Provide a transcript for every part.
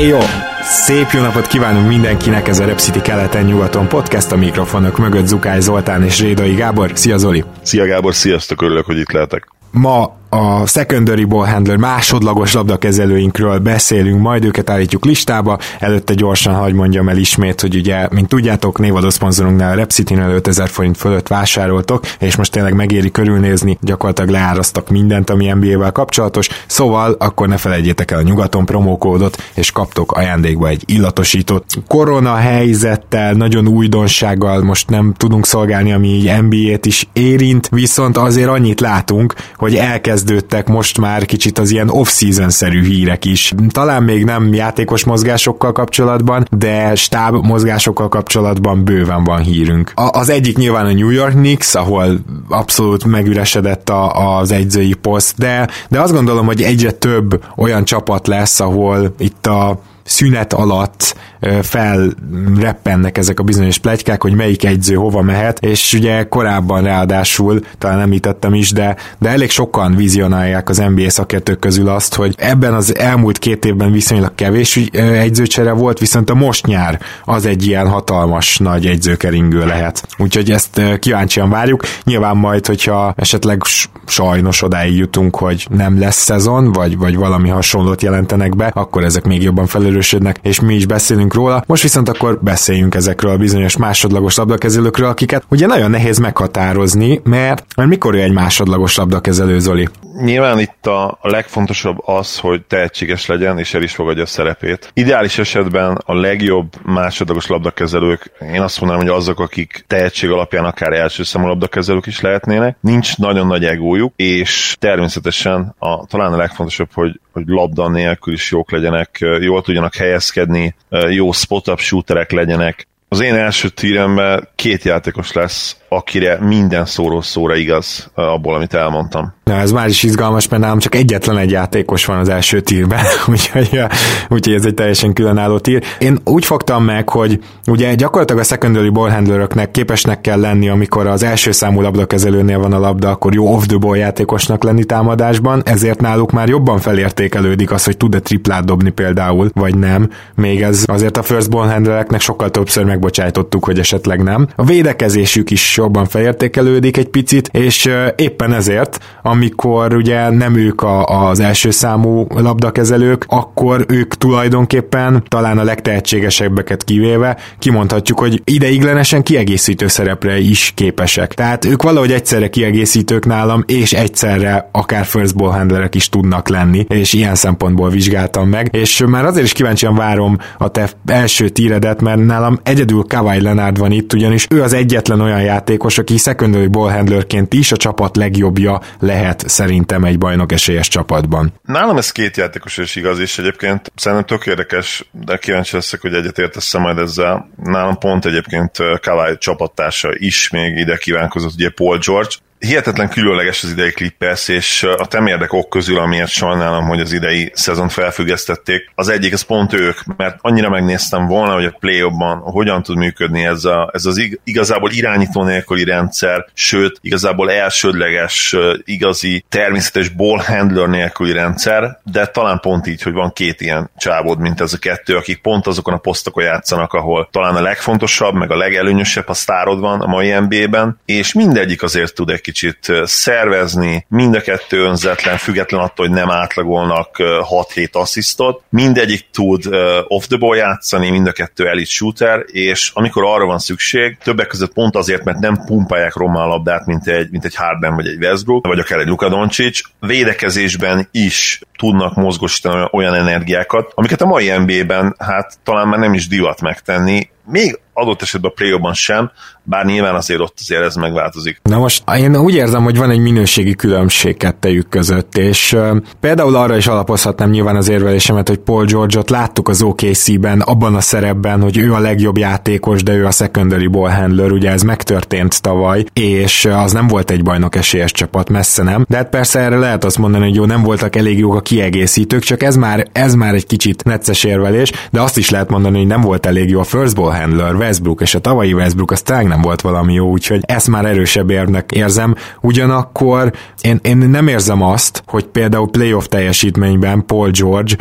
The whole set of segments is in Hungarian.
Éj jó! Szép jó napot kívánunk mindenkinek, ez a Rep City keleten-nyugaton podcast, a mikrofonok mögött Zukály Zoltán és Rédai Gábor. Szia Zoli! Szia Gábor, sziasztok, örülök, hogy itt lehetek. Ma a secondary ball handler másodlagos labdakezelőinkről beszélünk, majd őket állítjuk listába. Előtte gyorsan hagy mondjam el ismét, hogy ugye, mint tudjátok, névadó szponzorunknál a Repsitin 5000 forint fölött vásároltok, és most tényleg megéri körülnézni, gyakorlatilag leárasztak mindent, ami NBA-vel kapcsolatos, szóval akkor ne felejtjétek el a nyugaton promókódot, és kaptok ajándékba egy illatosítót. Korona helyzettel, nagyon újdonsággal most nem tudunk szolgálni, ami így NBA-t is érint, viszont azért annyit látunk, hogy elkezd elkezdődtek most már kicsit az ilyen off-season-szerű hírek is. Talán még nem játékos mozgásokkal kapcsolatban, de stáb mozgásokkal kapcsolatban bőven van hírünk. A- az egyik nyilván a New York Knicks, ahol abszolút megüresedett a- az egyzői poszt, de, de azt gondolom, hogy egyre több olyan csapat lesz, ahol itt a szünet alatt felreppennek ezek a bizonyos plegykák, hogy melyik egyző hova mehet, és ugye korábban ráadásul, talán említettem is, de, de elég sokan vizionálják az NBA szakértők közül azt, hogy ebben az elmúlt két évben viszonylag kevés egyzőcsere volt, viszont a most nyár az egy ilyen hatalmas nagy egyzőkeringő lehet. Úgyhogy ezt kíváncsian várjuk. Nyilván majd, hogyha esetleg sajnos odáig jutunk, hogy nem lesz szezon, vagy, vagy valami hasonlót jelentenek be, akkor ezek még jobban felerősödnek, és mi is beszélünk róla. Most viszont akkor beszéljünk ezekről a bizonyos másodlagos labdakezelőkről, akiket ugye nagyon nehéz meghatározni, mert, mert mikor egy másodlagos labdakezelő, Zoli? Nyilván itt a legfontosabb az, hogy tehetséges legyen, és el is fogadja a szerepét. Ideális esetben a legjobb másodlagos labdakezelők, én azt mondanám, hogy azok, akik tehetség alapján akár első számú labdakezelők is lehetnének. Nincs nagyon nagy egójuk, és természetesen a, talán a legfontosabb, hogy, hogy labda nélkül is jók legyenek, jól tudjanak helyezkedni, jó spot-up shooterek legyenek. Az én első tíremben két játékos lesz, akire minden szóró szóra igaz abból, amit elmondtam. Na, ez már is izgalmas, mert nálam csak egyetlen egy játékos van az első tírben, úgyhogy, úgyhogy ez egy teljesen különálló tír. Én úgy fogtam meg, hogy ugye gyakorlatilag a secondary ballhandleröknek képesnek kell lenni, amikor az első számú labdakezelőnél van a labda, akkor jó off the ball játékosnak lenni támadásban, ezért náluk már jobban felértékelődik az, hogy tud-e triplát dobni például, vagy nem. Még ez azért a first ballhandlereknek sokkal többször megbocsájtottuk, hogy esetleg nem. A védekezésük is jobban felértékelődik egy picit, és éppen ezért, amikor ugye nem ők a, az első számú labdakezelők, akkor ők tulajdonképpen talán a legtehetségesebbeket kivéve kimondhatjuk, hogy ideiglenesen kiegészítő szerepre is képesek. Tehát ők valahogy egyszerre kiegészítők nálam, és egyszerre akár first ball handlerek is tudnak lenni, és ilyen szempontból vizsgáltam meg, és már azért is kíváncsian várom a te első tíredet, mert nálam egyedül Kawhi Leonard van itt, ugyanis ő az egyetlen olyan játék, játékos, aki secondary ballhandlerként is a csapat legjobbja lehet szerintem egy bajnok esélyes csapatban. Nálam ez két játékos is igaz, és egyébként szerintem tök érdekes, de kíváncsi leszek, hogy egyet értesz majd ezzel. Nálam pont egyébként Kawai csapattársa is még ide kívánkozott, ugye Paul George, hihetetlen különleges az idei Clippers, és a temérdek ok közül, amiért sajnálom, hogy az idei szezon felfüggesztették, az egyik, az pont ők, mert annyira megnéztem volna, hogy a play hogyan tud működni ez, a, ez az igazából irányító nélküli rendszer, sőt, igazából elsődleges, igazi, természetes ball handler nélküli rendszer, de talán pont így, hogy van két ilyen csávod, mint ez a kettő, akik pont azokon a posztokon játszanak, ahol talán a legfontosabb, meg a legelőnyösebb a sztárod van a mai NBA-ben, és mindegyik azért tud egy kicsit szervezni, mind a kettő önzetlen, független attól, hogy nem átlagolnak 6-7 asszisztot, mindegyik tud off the ball játszani, mind a kettő elite shooter, és amikor arra van szükség, többek között pont azért, mert nem pumpálják rommá a labdát, mint egy, mint egy Harden vagy egy Westbrook, vagy akár egy Luka Doncic, védekezésben is tudnak mozgosítani olyan energiákat, amiket a mai NBA-ben hát talán már nem is divat megtenni, még adott esetben a play sem, bár nyilván azért ott azért ez megváltozik. Na most én úgy érzem, hogy van egy minőségi különbség kettejük között, és uh, például arra is alapozhatnám nyilván az érvelésemet, hogy Paul George-ot láttuk az OKC-ben, abban a szerepben, hogy ő a legjobb játékos, de ő a secondary ball handler, ugye ez megtörtént tavaly, és az nem volt egy bajnok esélyes csapat, messze nem. De hát persze erre lehet azt mondani, hogy jó, nem voltak elég jók a kiegészítők, csak ez már, ez már egy kicsit necces érvelés, de azt is lehet mondani, hogy nem volt elég jó a first ball handler, Westbrook, és a tavalyi Westbrook az tényleg nem volt valami jó, úgyhogy ezt már erősebb érvnek érzem. Ugyanakkor én, én nem érzem azt, hogy például playoff teljesítményben Paul George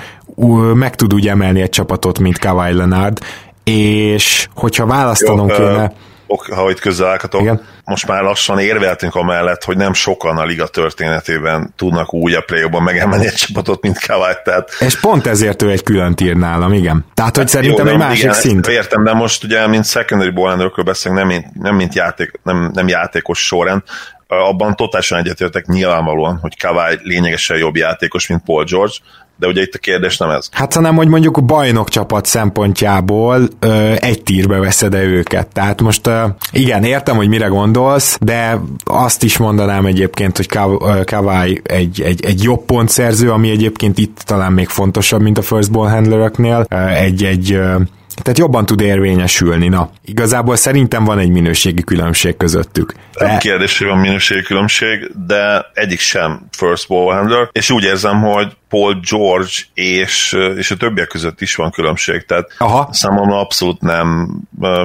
meg tud úgy emelni egy csapatot, mint Kawhi Leonard, és hogyha választanom Jó, kéne... Ok, ha itt közel Igen. most már lassan érveltünk amellett, hogy nem sokan a liga történetében tudnak úgy a play megemelni egy csapatot, mint Kawhi, tehát... És pont ezért ő egy külön tír nálam, igen. Tehát, hogy hát szerintem jó, egy másik igen, szint. Értem, de most ugye, mint secondary ball beszélünk, nem nem mint játék, nem, nem játékos során, abban totálisan egyetértek nyilvánvalóan, hogy Kawhi lényegesen jobb játékos, mint Paul George, de ugye itt a kérdés nem ez. Hát hanem, hogy mondjuk a bajnok csapat szempontjából ö, egy tírbe veszed -e őket. Tehát most ö, igen, értem, hogy mire gondolsz, de azt is mondanám egyébként, hogy Kawai egy, egy, egy jobb pontszerző, ami egyébként itt talán még fontosabb, mint a first ball handlereknél. Egy, egy tehát jobban tud érvényesülni. Na, igazából szerintem van egy minőségi különbség közöttük. De... Nem kérdés, hogy van minőségi különbség, de egyik sem first ball handler, és úgy érzem, hogy Paul George és, és a többiek között is van különbség, tehát Aha. számomra abszolút nem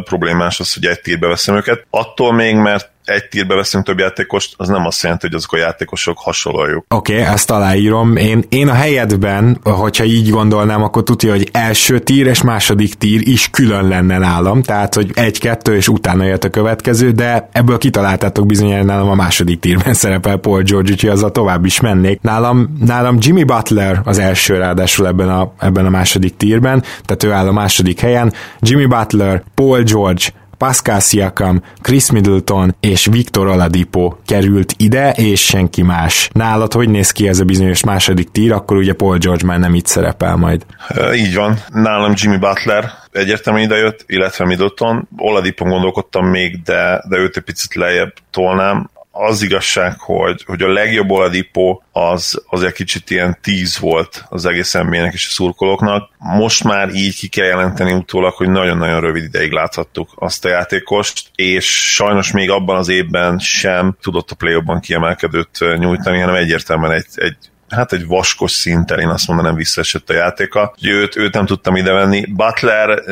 problémás az, hogy egy tírbe veszem őket. Attól még, mert egy tírbe veszünk több játékost, az nem azt jelenti, hogy azok a játékosok hasonlójuk. Oké, okay, ezt aláírom. Én, én a helyedben, hogyha így gondolnám, akkor tudja, hogy első tír és második tír is külön lenne nálam, tehát hogy egy-kettő és utána jött a következő, de ebből kitaláltátok bizonyára nálam a második tírben szerepel Paul George, úgyhogy azzal tovább is mennék. Nálam, nálam Jimmy Butler az első ráadásul ebben a, ebben a második tírben, tehát ő áll a második helyen. Jimmy Butler, Paul George, Pascal Siakam, Chris Middleton és Victor Oladipo került ide, és senki más. Nálad hogy néz ki ez a bizonyos második tír, akkor ugye Paul George már nem itt szerepel majd. Így van. Nálam Jimmy Butler egyértelműen idejött, illetve Middleton. Oladipon gondolkodtam még, de, de őt egy picit lejjebb tolnám az igazság, hogy, hogy a legjobb Oladipo az, az egy kicsit ilyen tíz volt az egész nba és a szurkolóknak. Most már így ki kell jelenteni utólag, hogy nagyon-nagyon rövid ideig láthattuk azt a játékost, és sajnos még abban az évben sem tudott a play kiemelkedőt nyújtani, hanem egyértelműen egy, egy hát egy vaskos szinten, én azt mondanám visszaesett a játéka. Őt, őt nem tudtam idevenni. Butler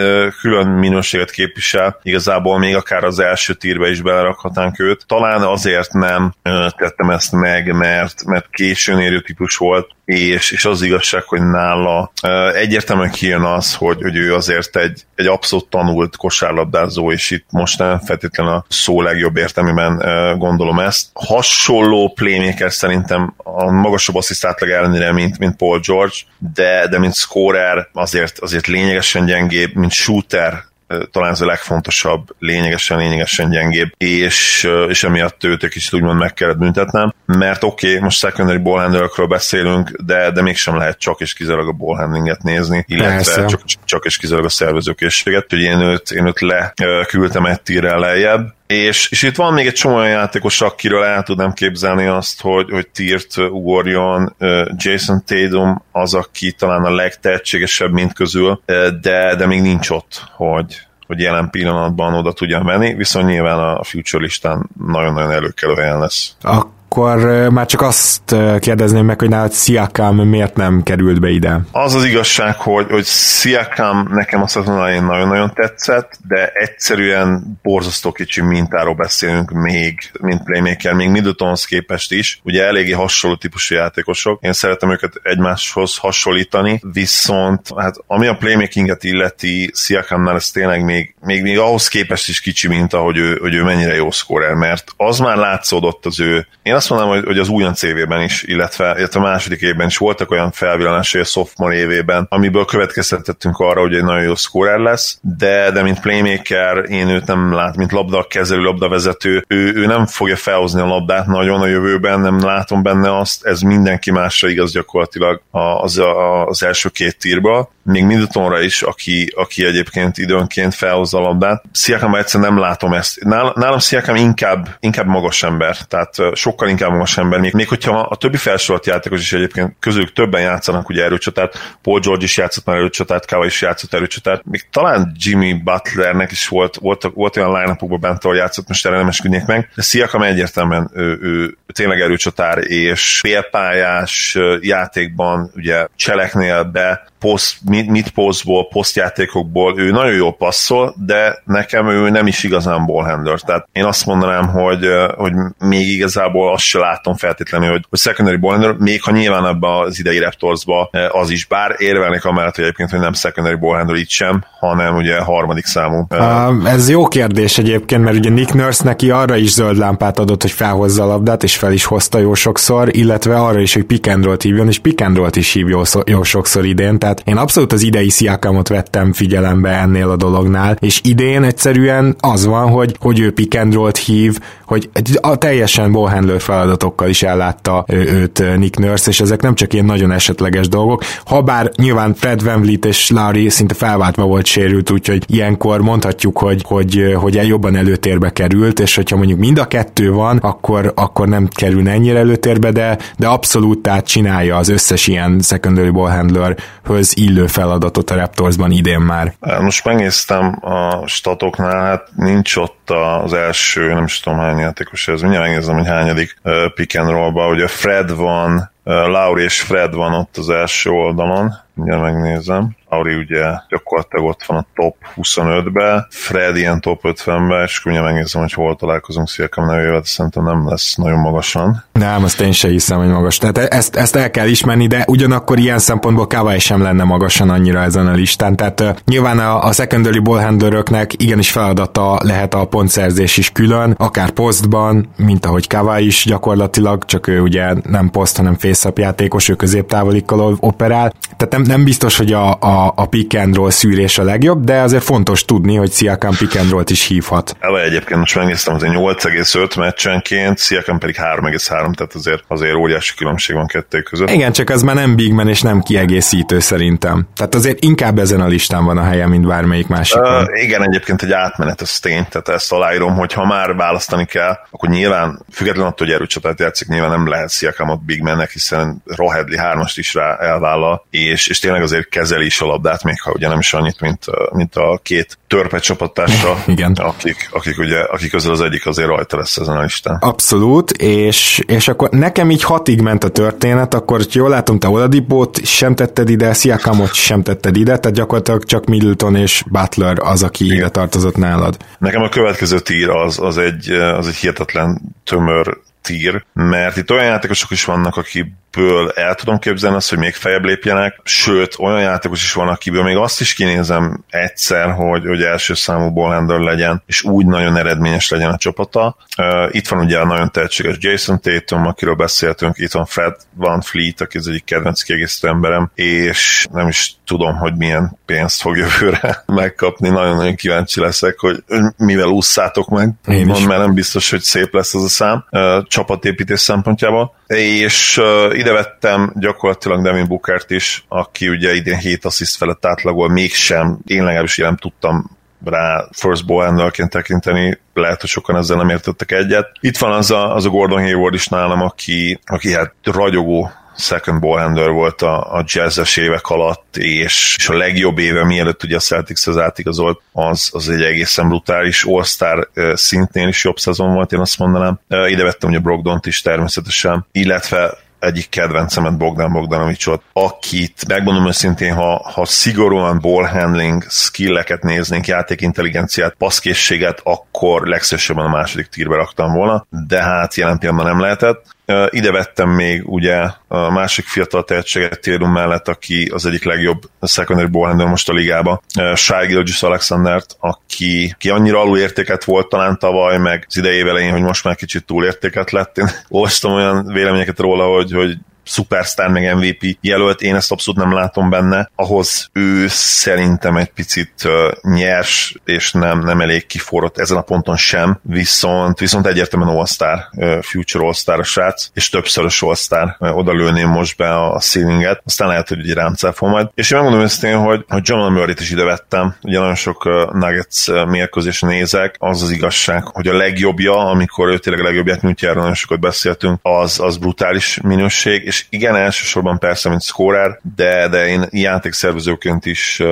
külön minőséget képvisel, igazából még akár az első tírbe is belerakhatnánk őt. Talán azért nem tettem ezt meg, mert, mert későn érő típus volt, és, és az igazság, hogy nála egyértelműen kijön az, hogy, hogy ő azért egy, egy abszolút tanult kosárlabdázó, és itt most nem feltétlenül a szó legjobb értelmében gondolom ezt. Hasonló playmaker szerintem a magasabb assziszt átlag ellenére, mint, mint Paul George, de, de mint scorer azért, azért lényegesen gyengébb, mint shooter talán ez a legfontosabb, lényegesen, lényegesen gyengébb, és, és emiatt őt egy kicsit úgymond meg kellett büntetnem, mert oké, okay, most secondary ballhandlerekről beszélünk, de, de mégsem lehet csak és kizárólag a ballhandlinget nézni, illetve csak, csak és kizárólag a szervezőkészséget, hogy én őt, én őt leküldtem egy tírrel lejjebb, és, és itt van még egy csomó olyan játékos, akiről el tudnám képzelni azt, hogy, hogy tírt ugorjon. Jason Tatum az, aki talán a legtehetségesebb mint közül, de, de még nincs ott, hogy, hogy jelen pillanatban oda tudja menni, viszont nyilván a future listán nagyon-nagyon előkelő helyen lesz. A akkor már csak azt kérdezném meg, hogy nálad Siakam miért nem került be ide? Az az igazság, hogy, hogy Siakam nekem a szezon nagyon-nagyon tetszett, de egyszerűen borzasztó kicsi mintáról beszélünk még, mint playmaker, még Middletonhoz képest is. Ugye eléggé hasonló típusú játékosok. Én szeretem őket egymáshoz hasonlítani, viszont hát ami a playmakinget illeti, Siakamnál ez tényleg még, még, még ahhoz képest is kicsi mint ahogy ő, hogy ő mennyire jó scorer, mert az már látszódott az ő, én azt mondanám, hogy, hogy az újonc évében is, illetve, illetve a második évben is voltak olyan felvillanásai a sophomore évében, amiből következtetettünk arra, hogy egy nagyon jó scorer lesz, de, de mint playmaker én őt nem lát, mint labdakezelő, labdavezető, ő, ő nem fogja felhozni a labdát nagyon a jövőben, nem látom benne azt, ez mindenki másra igaz gyakorlatilag az, az első két tírba, még Middletonra is, aki, aki egyébként időnként felhozza a labdát. Sziakam egyszerűen nem látom ezt. Nálam, nálam Sziakam inkább, inkább magas ember, tehát sokkal inkább magas ember. Még, még hogyha a többi felsorolt játékos is egyébként közülük többen játszanak ugye erőcsatát, Paul George is játszott már erőcsatát, Kava is játszott erőcsatát, még talán Jimmy Butlernek is volt, volt, volt olyan line bent, ahol játszott, most erre nem esküdnék meg, de Sziakam egyértelműen ő, ő, tényleg erőcsatár és félpályás játékban ugye cseleknél be poszt, mid posztból, posztjátékokból ő nagyon jól passzol, de nekem ő nem is igazán ballhandler. Tehát én azt mondanám, hogy, hogy még igazából azt se látom feltétlenül, hogy, hogy secondary ballhandler, még ha nyilván ebbe az idei Raptorsba az is, bár érvelnék amellett, hogy egyébként, hogy nem secondary ballhandler itt sem, hanem ugye harmadik számú. Uh, ez jó kérdés egyébként, mert ugye Nick Nurse neki arra is zöld lámpát adott, hogy felhozza a labdát, és fel is hozta jó sokszor, illetve arra is, hogy pick and hívjon, és pick and is hív jó, jó sokszor idén, tehát én abszolút az idei Sziakamot vettem figyelembe ennél a dolognál, és idén egyszerűen az van, hogy, hogy ő pick hív, hogy a teljesen ballhandler feladatokkal is ellátta őt Nick Nurse, és ezek nem csak ilyen nagyon esetleges dolgok, habár nyilván Fred Van Vliet és Larry szinte felváltva volt sérült, úgyhogy ilyenkor mondhatjuk, hogy, hogy, hogy jobban előtérbe került, és hogyha mondjuk mind a kettő van, akkor, akkor nem kerül ennyire előtérbe, de, de abszolút tehát csinálja az összes ilyen secondary ball handlerhöz illő feladatot a Raptorsban idén már. Most megnéztem a statoknál, hát nincs ott az első, nem is tudom hány játékos ez, mindjárt megnézem, hogy hányadik pick and roll-ba, ugye Fred van, Lauri és Fred van ott az első oldalon, mindjárt megnézem. Auri ugye gyakorlatilag ott van a top 25-be, Fred ilyen top 50-be, és ugye megnézem, hogy hol találkozunk Sziakam nevével, de szerintem nem lesz nagyon magasan. Nem, azt én se hiszem, hogy magas. Tehát ezt, ezt el kell ismerni, de ugyanakkor ilyen szempontból Kawai sem lenne magasan annyira ezen a listán. Tehát uh, nyilván a, a secondary ballhandleröknek igenis feladata lehet a pontszerzés is külön, akár posztban, mint ahogy Kawai is gyakorlatilag, csak ő ugye nem poszt, hanem face játékos, ő középtávolikkal operál. Tehát nem, nem biztos, hogy a, a a, pick and roll szűrés a legjobb, de azért fontos tudni, hogy Siakam pick and roll-t is hívhat. Ele egyébként most megnéztem, hogy 8,5 meccsenként, Siakam pedig 3,3, tehát azért, azért óriási különbség van kettő között. Igen, csak az már nem big man és nem kiegészítő szerintem. Tehát azért inkább ezen a listán van a helye, mint bármelyik másik. Uh, igen, egyébként egy átmenet, ez tény, tehát ezt aláírom, hogy ha már választani kell, akkor nyilván, függetlenül attól, hogy erőcsatát játszik, nyilván nem lehet Siakamot big mannek, hiszen Rohedli hármast is rá elvállal, és, és tényleg azért kezeli is a labdát, még ha ugye nem is annyit, mint, mint a két törpe csapattársa, Igen. akik, akik, ugye, akik közül az egyik azért rajta lesz ezen a listán. Abszolút, és, és akkor nekem így hatig ment a történet, akkor jól látom, te Oladipót sem tetted ide, Siakamot sem tetted ide, tehát gyakorlatilag csak Middleton és Butler az, aki Igen. ide tartozott nálad. Nekem a következő tír az, az, egy, az egy hihetetlen tömör tír, mert itt olyan játékosok is vannak, akik ből el tudom képzelni azt, hogy még feljebb lépjenek, sőt, olyan játékos is van, akiből még azt is kinézem egyszer, hogy, hogy első számú ballhandler legyen, és úgy nagyon eredményes legyen a csapata. Uh, itt van ugye a nagyon tehetséges Jason Tatum, akiről beszéltünk, itt van Fred Van Fleet, aki az egyik kedvenc kiegészítő emberem, és nem is tudom, hogy milyen pénzt fog jövőre megkapni. Nagyon-nagyon kíváncsi leszek, hogy mivel ússzátok meg. Én is. mert nem biztos, hogy szép lesz az a szám uh, csapatépítés szempontjából. És uh, ide vettem gyakorlatilag Devin Bookert is, aki ugye idén 7 assziszt felett átlagol, mégsem, én legalábbis nem tudtam rá first ball tekinteni, lehet, hogy sokan ezzel nem értettek egyet. Itt van az a, az a Gordon Hayward is nálam, aki, aki hát ragyogó second ball handler volt a, a jazzes évek alatt, és, és a legjobb éve, mielőtt ugye a az átigazolt, az, az egy egészen brutális All-Star szintén is jobb szezon volt, én azt mondanám. Ide vettem ugye Brogdont is természetesen, illetve egyik kedvencemet Bogdan Bogdanovicsot, akit megmondom őszintén, ha, ha szigorúan ball handling skilleket néznénk, játékintelligenciát, passzkészséget, akkor legszívesebben a második tírbe raktam volna, de hát jelen pillanatban nem lehetett. Ide vettem még ugye a másik fiatal tehetséget Télum mellett, aki az egyik legjobb secondary ballhandler most a ligában, Shai Gilgis Alexandert, aki, aki annyira alulértéket volt talán tavaly, meg az idei elején, hogy most már kicsit túlértéket lett. Én olvastam olyan véleményeket róla, hogy, hogy szupersztár meg MVP jelölt, én ezt abszolút nem látom benne. Ahhoz ő szerintem egy picit nyers, és nem, nem elég kiforrott ezen a ponton sem, viszont, viszont egyértelműen All-Star, Future All-Star a srác, és többszörös All-Star, oda lőném most be a ceilinget, aztán lehet, hogy egy rám majd. És én megmondom őszintén, hogy, hogy John Murray-t is ide vettem, ugye nagyon sok Nuggets mérkőzés nézek, az az igazság, hogy a legjobbja, amikor ő tényleg a legjobbját nyújtja, erről nagyon sokat beszéltünk, az, az brutális minőség, és igen, elsősorban persze, mint scorer, de, de én játékszervezőként is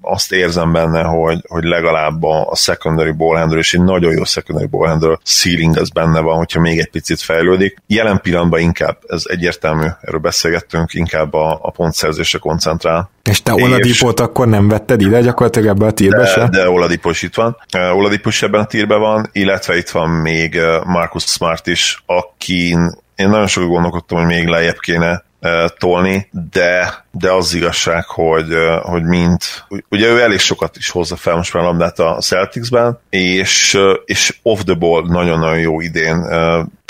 azt érzem benne, hogy, hogy legalább a, a secondary ballhandler, és egy nagyon jó secondary ballhandler ceiling az benne van, hogyha még egy picit fejlődik. Jelen pillanatban inkább, ez egyértelmű, erről beszélgettünk, inkább a, a pontszerzésre koncentrál. És te Oladipót akkor nem vetted ide gyakorlatilag ebbe a tírbe de, se? De Oladipo is itt van. Oladipo is ebben a tírben van, illetve itt van még Marcus Smart is, akin én nagyon sokat gondolkodtam, hogy még lejjebb kéne tolni, de, de az igazság, hogy, hogy mint, ugye ő elég sokat is hozza fel most már a labdát a Celticsben, és, és off the ball nagyon-nagyon jó idén.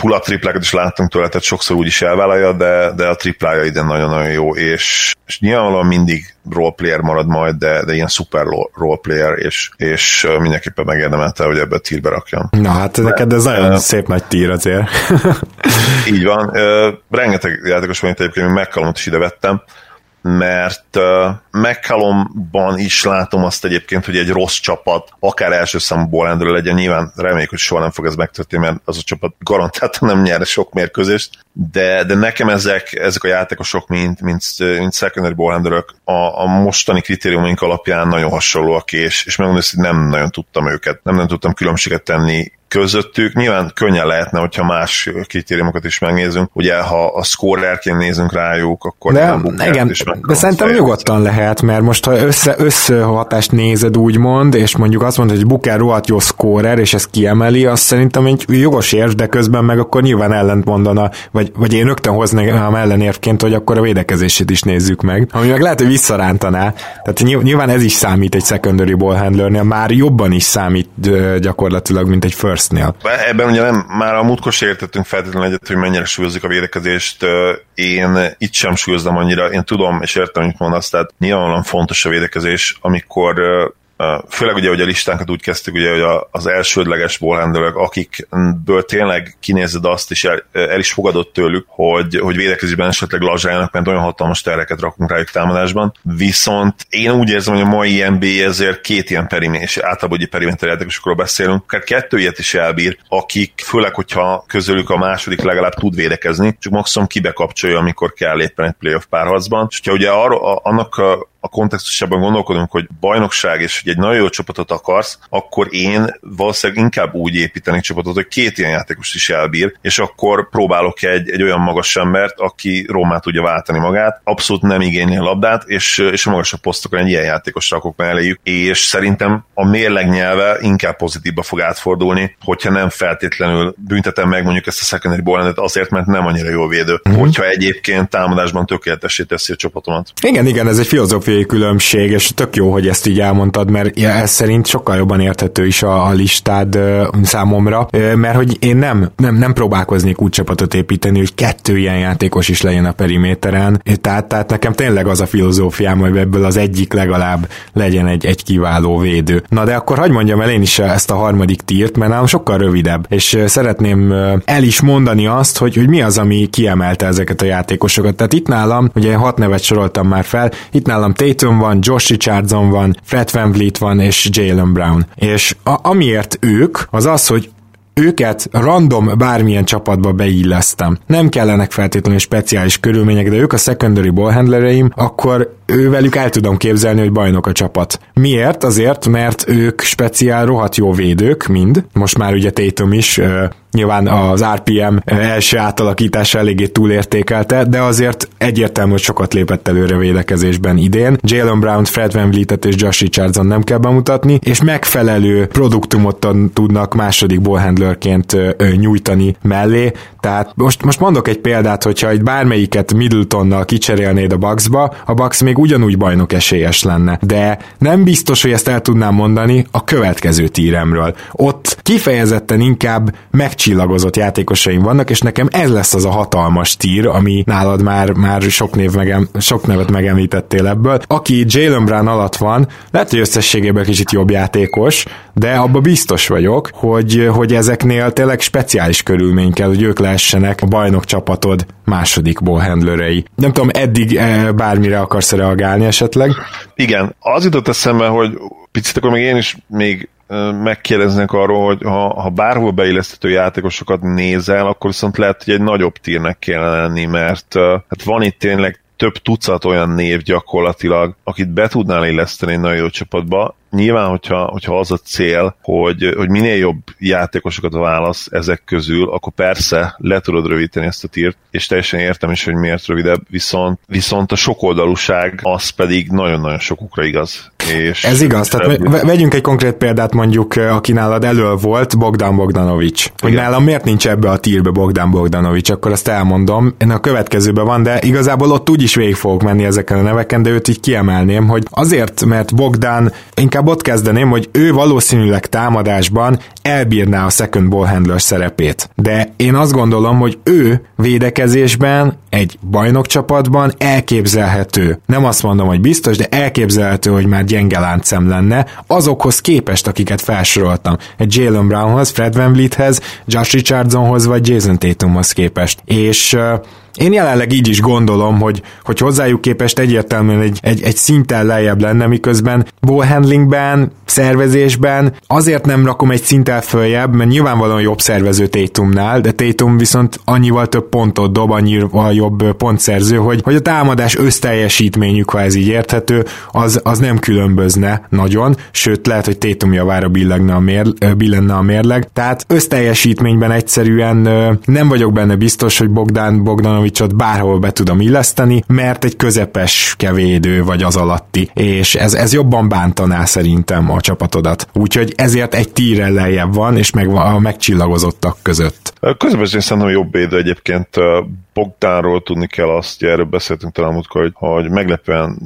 Pull triplákat is láttunk tőle, tehát sokszor úgy is elvállalja, de, de a triplája idén nagyon-nagyon jó, és, és nyilvánvalóan mindig roleplayer marad majd, de, de ilyen szuper roleplayer, és, és mindenképpen megérdemelte, hogy ebbe a tírbe rakjam. Na hát neked ez nagyon uh, szép nagy tír azért. így van. Uh, rengeteg játékos van itt egyébként, még McCallumot is ide vettem, mert McCallumban is látom azt egyébként, hogy egy rossz csapat, akár első számú ballhandler legyen, nyilván reméljük, hogy soha nem fog ez megtörténni, mert az a csapat garantáltan nem nyer sok mérkőzést, de, de nekem ezek, ezek a játékosok, mint, mint, mint secondary ballhandlerök a, a mostani kritériumunk alapján nagyon hasonlóak, és, és megmondom, hogy nem nagyon tudtam őket, nem, nem tudtam különbséget tenni közöttük. Nyilván könnyen lehetne, hogyha más kritériumokat is megnézünk. Ugye, ha a scorerként nézünk rájuk, akkor de, igen, is de szerintem fejlődni. nyugodtan lehet, mert most ha össze, összehatást nézed úgymond, és mondjuk azt mondod, hogy Booker rohadt jó scorer, és ezt kiemeli, azt szerintem egy jogos érv, de közben meg akkor nyilván ellent mondana, vagy, vagy én rögtön hoznám ellenérvként, hogy akkor a védekezését is nézzük meg. Ami meg lehet, hogy visszarántaná. Tehát nyilván ez is számít egy secondary ball handlernél, már jobban is számít gyakorlatilag, mint egy first Bucksnél. Ebben ugye nem, már a múltkor se értettünk feltétlenül egyet, hogy mennyire súlyozik a védekezést. Én itt sem súlyozom annyira, én tudom és értem, amit mondasz, tehát nyilvánvalóan fontos a védekezés, amikor főleg ugye, hogy a listánkat úgy kezdtük, ugye, hogy az elsődleges ballhandlerek, akikből tényleg kinézed azt, és el, el is fogadott tőlük, hogy, hogy védekezésben esetleg lazsájának, mert olyan hatalmas tereket rakunk rájuk támadásban. Viszont én úgy érzem, hogy a mai NBA ezért két ilyen periméter, és általában ugye periméter játékosokról beszélünk, akár kettő ilyet is elbír, akik főleg, hogyha közülük a második legalább tud védekezni, csak maximum kibekapcsolja, amikor kell éppen egy playoff párharcban. És hogyha ugye arra, annak a, kontextusában gondolkodunk, hogy bajnokság és hogy egy nagyon jó csapatot akarsz, akkor én valószínűleg inkább úgy építeni csapatot, hogy két ilyen játékos is elbír, és akkor próbálok egy, egy olyan magas embert, aki Rómát tudja váltani magát, abszolút nem igényli a labdát, és, és a magasabb posztokon egy ilyen játékos rakok melléjük, és szerintem a mérleg nyelve inkább pozitívba fog átfordulni, hogyha nem feltétlenül büntetem meg mondjuk ezt a secondary ball azért, mert nem annyira jó védő, mm-hmm. hogyha egyébként támadásban tökéletesé teszi a csapatomat. Igen, igen, ez egy filozófia filozófiai különbség, és tök jó, hogy ezt így elmondtad, mert ez szerint sokkal jobban érthető is a, a listád számomra, mert hogy én nem, nem, nem próbálkoznék úgy csapatot építeni, hogy kettő ilyen játékos is legyen a periméteren, tehát, tehát nekem tényleg az a filozófiám, hogy ebből az egyik legalább legyen egy, egy kiváló védő. Na de akkor hagyd mondjam el én is ezt a harmadik tírt, mert nálam sokkal rövidebb, és szeretném el is mondani azt, hogy, hogy mi az, ami kiemelte ezeket a játékosokat. Tehát itt nálam, ugye hat nevet soroltam már fel, itt nálam Tatum van, Josh Richardson van, Fred Van Vliet van, és Jalen Brown. És a, amiért ők, az az, hogy őket random bármilyen csapatba beillesztem. Nem kellenek feltétlenül speciális körülmények, de ők a secondary ballhandlereim, akkor ővelük el tudom képzelni, hogy bajnok a csapat. Miért? Azért, mert ők speciál rohadt jó védők, mind. Most már ugye Tatum is Nyilván az RPM első átalakítása eléggé túlértékelte, de azért egyértelmű, hogy sokat lépett előre védekezésben idén. Jalen Brown, Fred Van Vliet és Josh Richardson nem kell bemutatni, és megfelelő produktumot tudnak második ballhandlerként nyújtani mellé. Tehát most, most mondok egy példát, hogyha egy bármelyiket Middletonnal kicserélnéd a Bucksba, a Bucks még ugyanúgy bajnok esélyes lenne. De nem biztos, hogy ezt el tudnám mondani a következő tíremről. Ott kifejezetten inkább meg csillagozott játékosaim vannak, és nekem ez lesz az a hatalmas tír, ami nálad már, már sok, név megem, sok nevet megemlítettél ebből. Aki Jalen Brown alatt van, lehet, hogy összességében kicsit jobb játékos, de abba biztos vagyok, hogy, hogy ezeknél tényleg speciális körülmény kell, hogy ők lehessenek a bajnok csapatod második ballhandlerei. Nem tudom, eddig eh, bármire akarsz reagálni esetleg? Igen, az jutott eszembe, hogy picit akkor még én is még megkérdeznek arról, hogy ha, ha bárhol beillesztető játékosokat nézel, akkor viszont lehet, hogy egy nagyobb tírnek kellene lenni, mert hát van itt tényleg több tucat olyan név gyakorlatilag, akit be tudnál illeszteni egy nagyon jó csapatba, nyilván, hogyha, hogyha az a cél, hogy, hogy minél jobb játékosokat válasz ezek közül, akkor persze le tudod rövidíteni ezt a tírt, és teljesen értem is, hogy miért rövidebb, viszont, viszont a sokoldalúság az pedig nagyon-nagyon sokukra igaz. És Ez igaz, tehát vegyünk egy konkrét példát mondjuk, aki nálad elől volt, Bogdan Bogdanovics. Hogy nálam miért nincs ebbe a tírbe Bogdan Bogdanovics, akkor azt elmondom. Én a következőben van, de igazából ott úgy is végig fogok menni ezeken a neveken, de őt így kiemelném, hogy azért, mert Bogdan inkább ott kezdeném, hogy ő valószínűleg támadásban elbírná a second ball handler szerepét. De én azt gondolom, hogy ő védekezésben egy bajnokcsapatban elképzelhető. Nem azt mondom, hogy biztos, de elképzelhető, hogy már gyenge láncem lenne azokhoz képest, akiket felsoroltam. Egy Jalen Brownhoz, Fred Van Vliethez, Josh Richardsonhoz vagy Jason Tatumhoz képest. És én jelenleg így is gondolom, hogy, hogy hozzájuk képest egyértelműen egy, egy, egy szinten lejjebb lenne, miközben ballhandlingben, szervezésben azért nem rakom egy szinten följebb, mert nyilvánvalóan jobb szervező Tatumnál, de Tatum viszont annyival több pontot dob, annyival jobb pontszerző, hogy, hogy a támadás összteljesítményük, ha ez így érthető, az, az nem különbözne nagyon, sőt lehet, hogy Tatum javára billegne a, mér, billenne a mérleg. Tehát összteljesítményben egyszerűen nem vagyok benne biztos, hogy Bogdan Bogdan Ivanovicsot bárhol be tudom illeszteni, mert egy közepes kevédő vagy az alatti, és ez, ez jobban bántaná szerintem a csapatodat. Úgyhogy ezért egy tíre lejjebb van, és meg a megcsillagozottak között. Közben szerintem jobb védő egyébként Bogdánról tudni kell azt, hogy erről beszéltünk talán múltkor, hogy, hogy meglepően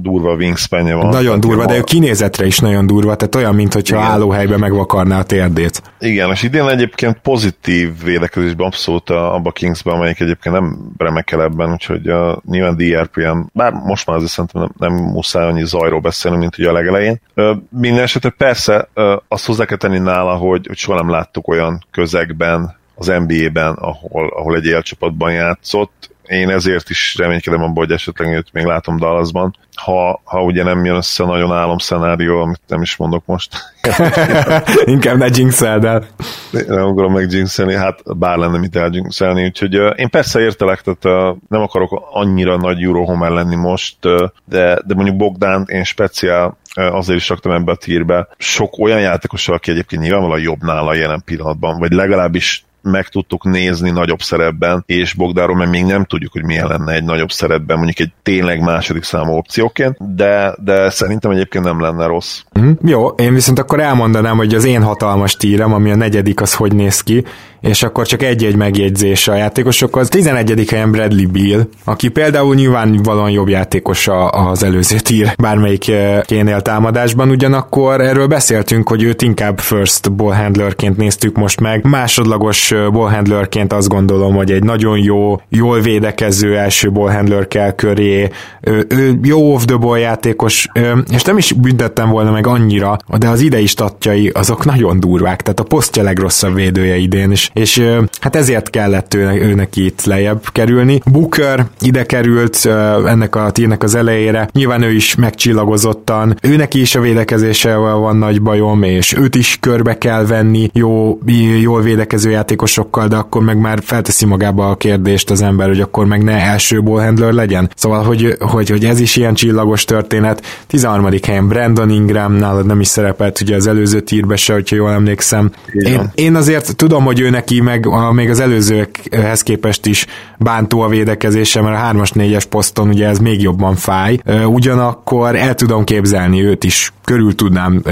durva wingspanje van. Nagyon durva, de ő kinézetre is nagyon durva, tehát olyan, mintha állóhelybe megvakarná a térdét. Igen, és idén egyébként pozitív védekezésben abszolút abba a Kingsben, amelyik egyébként nem remekel ebben, úgyhogy uh, nyilván DRPM, bár most már azért szerintem nem, nem muszáj annyi zajról beszélni, mint ugye a legelején. Minden esetre persze uh, azt hozzá kell tenni nála, hogy, hogy soha nem láttuk olyan közegben, az NBA-ben, ahol, ahol egy élcsapatban játszott. Én ezért is reménykedem abban, hogy esetleg őt még látom Dallasban. Ha, ha ugye nem jön össze nagyon álom szenárió, amit nem is mondok most. Inkább ne jinxeld el. Nem akarom meg jinxelni, hát bár lenne mit eljinxelni, úgyhogy uh, én persze értelek, tehát uh, nem akarok annyira nagy Eurohomer lenni most, uh, de, de mondjuk Bogdánt én speciál azért is raktam ebbe a tírbe. Sok olyan játékos, aki egyébként nyilvánvalóan jobb nála jelen pillanatban, vagy legalábbis meg tudtuk nézni nagyobb szerepben, és Bogdáról mert még nem tudjuk, hogy milyen lenne egy nagyobb szerepben, mondjuk egy tényleg második számú opcióként, de, de szerintem egyébként nem lenne rossz. Mm, jó, én viszont akkor elmondanám, hogy az én hatalmas tírem, ami a negyedik, az hogy néz ki, és akkor csak egy-egy megjegyzés a játékosokhoz. 11. helyen Bradley Beal, aki például nyilvánvalóan jobb játékos az előző tír bármelyik kénél támadásban, ugyanakkor erről beszéltünk, hogy őt inkább first ball handlerként néztük most meg. Másodlagos ballhandlerként azt gondolom, hogy egy nagyon jó, jól védekező első ballhandler kell köré, ő, ő jó off the ball játékos, és nem is büntettem volna meg annyira, de az idei statjai azok nagyon durvák, tehát a posztja legrosszabb védője idén, és, és hát ezért kellett ő, őnek itt lejjebb kerülni. Booker ide került ennek a tírnek az elejére, nyilván ő is megcsillagozottan, őnek is a védekezéssel van nagy bajom, és őt is körbe kell venni, jó, jól védekező játékos játékosokkal, de akkor meg már felteszi magába a kérdést az ember, hogy akkor meg ne első ballhandler legyen. Szóval, hogy, hogy, hogy ez is ilyen csillagos történet. 13. helyen Brandon Ingram, nálad nem is szerepelt ugye az előző tírbe se, hogyha jól emlékszem. Én, én azért tudom, hogy ő neki meg a, még az előzőkhez képest is bántó a védekezése, mert a 3-as, 4-es poszton ugye ez még jobban fáj. Ugyanakkor el tudom képzelni őt is, körül tudnám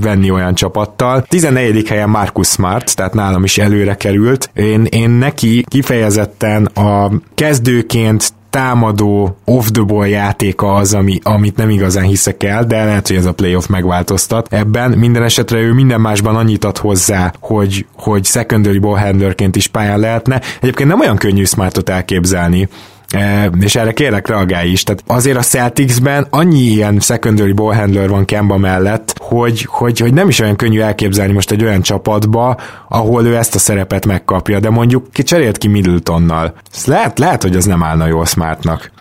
venni olyan csapattal. 14. helyen Marcus Smart, tehát nálam is előre került. Én, én neki kifejezetten a kezdőként támadó off-the-ball játéka az, ami, amit nem igazán hiszek el, de lehet, hogy ez a playoff megváltoztat. Ebben minden esetre ő minden másban annyit ad hozzá, hogy, hogy secondary ball handlerként is pályán lehetne. Egyébként nem olyan könnyű Smartot elképzelni, és erre kérlek reagálj is. Tehát azért a Celticsben annyi ilyen secondary ball handler van Kemba mellett, hogy, hogy, hogy nem is olyan könnyű elképzelni most egy olyan csapatba, ahol ő ezt a szerepet megkapja, de mondjuk ki cserélt ki Middletonnal. lehet, lehet, hogy az nem állna jól Smartnak.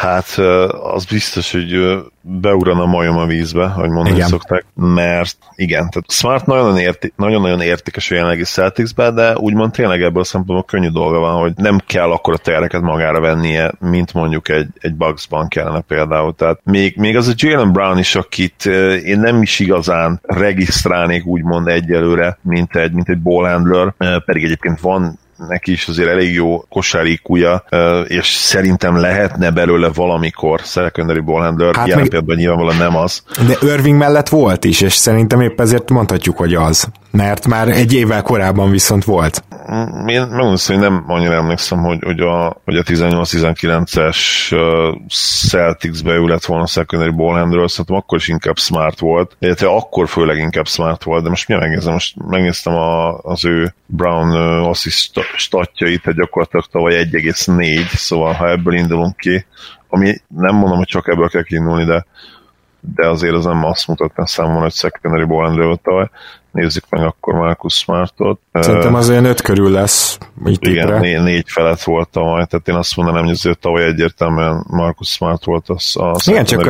Hát az biztos, hogy beugran a majom a vízbe, hogy mondani igen. szokták, mert igen, tehát Smart nagyon-nagyon, érti, nagyon-nagyon értékes a jelenlegi celtics de úgymond tényleg ebből a szempontból könnyű dolga van, hogy nem kell akkor a tereket magára vennie, mint mondjuk egy, egy Bugsban kellene például. Tehát még, még az a Jalen Brown is, akit én nem is igazán regisztrálnék úgymond egyelőre, mint egy, mint egy ballhandler, pedig egyébként van neki is azért elég jó kosárikúja, és szerintem lehetne belőle valamikor secondary ballhandler, hát jelen meg... például nyilvánvalóan nem az. De Irving mellett volt is, és szerintem épp ezért mondhatjuk, hogy az mert már egy évvel korábban viszont volt. Én megmondom, hogy nem annyira emlékszem, hogy, hogy a, hogy a 18-19-es uh, Celtics-be ő lett volna secondary ballhandler, szerintem akkor is inkább smart volt, illetve akkor főleg inkább smart volt, de most mi megnézem, most megnéztem a, az ő Brown uh, assist statjait, tehát gyakorlatilag tavaly 1,4, szóval ha ebből indulunk ki, ami nem mondom, hogy csak ebből kell kiindulni, de de azért az nem azt mutatna számomra, hogy secondary ball tavaly. Nézzük meg akkor Marcus Smartot. Szerintem az olyan öt körül lesz. Így Igen, né- négy felett volt tavaly, tehát én azt mondanám, hogy azért tavaly egyértelműen Marcus Smart volt az a Igen, csak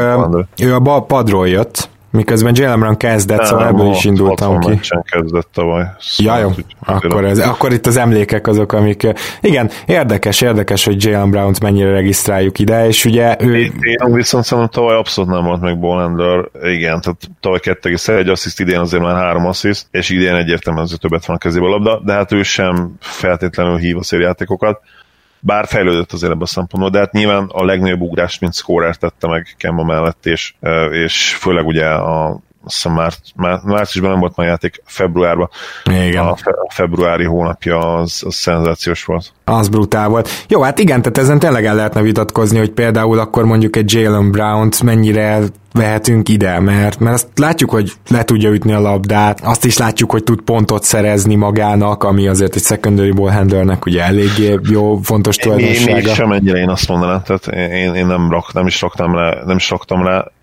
ő a padról jött, miközben Jalen Brown kezdett, nem, szóval ebből is indultam ki. Nem, kezdett tavaly. Ja, jó. Akkor, ez, akkor itt az emlékek azok, amik... Igen, érdekes, érdekes, hogy Jalen Brown-t mennyire regisztráljuk ide, és ugye ő... Én, én viszont szerintem tavaly abszolút nem volt meg Bolander, igen, tehát tavaly 2,1 assziszt, idén azért már 3 assziszt, és idén egyértelműen azért többet van a kezébe a labda, de hát ő sem feltétlenül hív a szériátékokat bár fejlődött azért ebben a szempontból, de hát nyilván a legnagyobb ugrás, mint scorer tette meg Kemba mellett, és, és főleg ugye a azt hiszem már, már, márciusban nem volt már játék, februárban. Igen. A, fe, a februári hónapja az, az szenzációs volt. Az brutál volt. Jó, hát igen, tehát ezen tényleg el lehetne vitatkozni, hogy például akkor mondjuk egy Jalen Brown-t mennyire vehetünk ide, mert, mert azt látjuk, hogy le tudja ütni a labdát, azt is látjuk, hogy tud pontot szerezni magának, ami azért egy secondary ball handlernek ugye eléggé jó, fontos tulajdonsága. Én, én sem ennyire én azt mondanám, tehát én, én nem, rak, nem is raktam le, nem is raktam le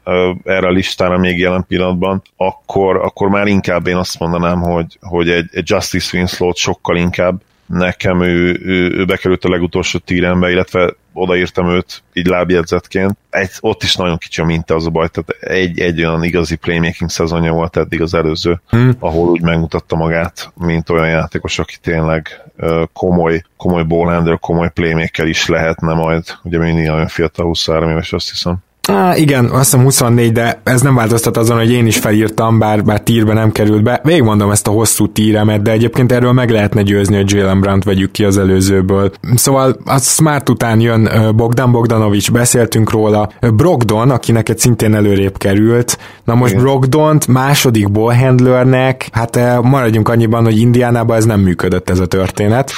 erre a listára még jelen pillanatban, akkor, akkor már inkább én azt mondanám, hogy, hogy egy, egy Justice Winslow sokkal inkább nekem ő, ő, ő bekerült a legutolsó tírembe, illetve odaírtam őt így lábjegyzetként. Egy, ott is nagyon kicsi a minta az a baj, tehát egy, egy olyan igazi playmaking szezonja volt eddig az előző, hmm. ahol úgy megmutatta magát, mint olyan játékos, aki tényleg uh, komoly, komoly ballhandler, komoly playmaker is lehetne majd, ugye mindig nagyon fiatal 23 éves, azt hiszem. Á, igen, azt hiszem 24, de ez nem változtat azon, hogy én is felírtam, bár, bár tírbe nem került be. Végigmondom ezt a hosszú tíremet, de egyébként erről meg lehetne győzni, hogy Jalen Brandt vegyük ki az előzőből. Szóval a Smart után jön Bogdan Bogdanovics, beszéltünk róla. Brogdon, aki neked szintén előrébb került. Na most igen. Brogdont második ballhandlernek, hát maradjunk annyiban, hogy Indiánában ez nem működött ez a történet.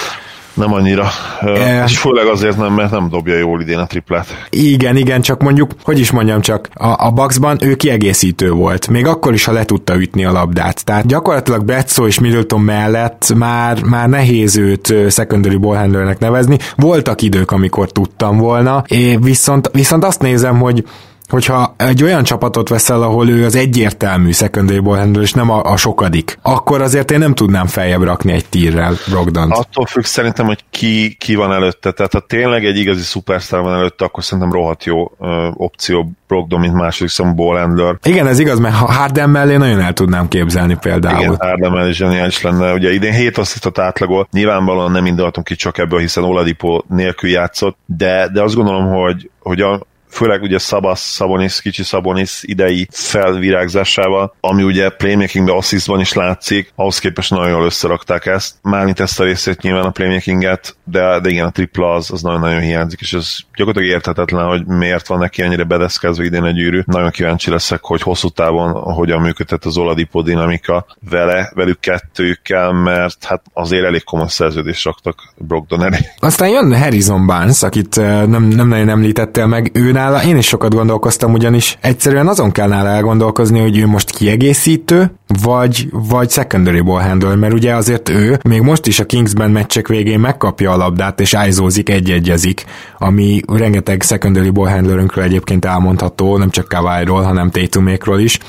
Nem annyira. E... És főleg azért nem, mert nem dobja jól idén a triplát. Igen, igen, csak mondjuk, hogy is mondjam csak, a, a Bucksban ő kiegészítő volt, még akkor is, ha le tudta ütni a labdát. Tehát gyakorlatilag Bledsoe és Middleton mellett már, már nehéz őt secondary ballhandlernek nevezni. Voltak idők, amikor tudtam volna, és viszont, viszont azt nézem, hogy hogyha egy olyan csapatot veszel, ahol ő az egyértelmű secondary ball handler, és nem a, a sokadik, akkor azért én nem tudnám feljebb rakni egy tírrel Brogdon. Attól függ szerintem, hogy ki, ki van előtte. Tehát ha tényleg egy igazi szupersztár van előtte, akkor szerintem rohadt jó ö, opció Brogdon, mint második számú ball handler. Igen, ez igaz, mert Harden mellé nagyon el tudnám képzelni például. Igen, Harden mellé zseniális lenne. Ugye idén 7 asszisztot átlagol, nyilvánvalóan nem indulhatunk ki csak ebből, hiszen Oladipo nélkül játszott, de, de azt gondolom, hogy, hogy a, főleg ugye Szabasz, Szabonis, kicsi Szabonis idei felvirágzásával, ami ugye playmakingben, assistban is látszik, ahhoz képest nagyon jól összerakták ezt. Mármint ezt a részét nyilván a playmakinget, de, de igen, a tripla az, az nagyon-nagyon hiányzik, és ez gyakorlatilag érthetetlen, hogy miért van neki ennyire bedeszkezve idén egy gyűrű. Nagyon kíváncsi leszek, hogy hosszú távon hogyan működhet az Oladipo dinamika vele, velük kettőjükkel, mert hát azért elég komoly szerződést raktak Brogdon elé. Aztán jön Harrison Barnes, akit nem, nem nagyon említettél meg, ő nála. Én is sokat gondolkoztam, ugyanis. Egyszerűen azon kell nála elgondolkozni, hogy ő most kiegészítő, vagy, vagy secondary ball handler, mert ugye azért ő még most is a Kingsben meccsek végén megkapja a labdát, és ájzózik, egy-egyezik, ami rengeteg secondary ball handlerünkről egyébként elmondható, nem csak Kawai-ról, hanem Tatumékról is,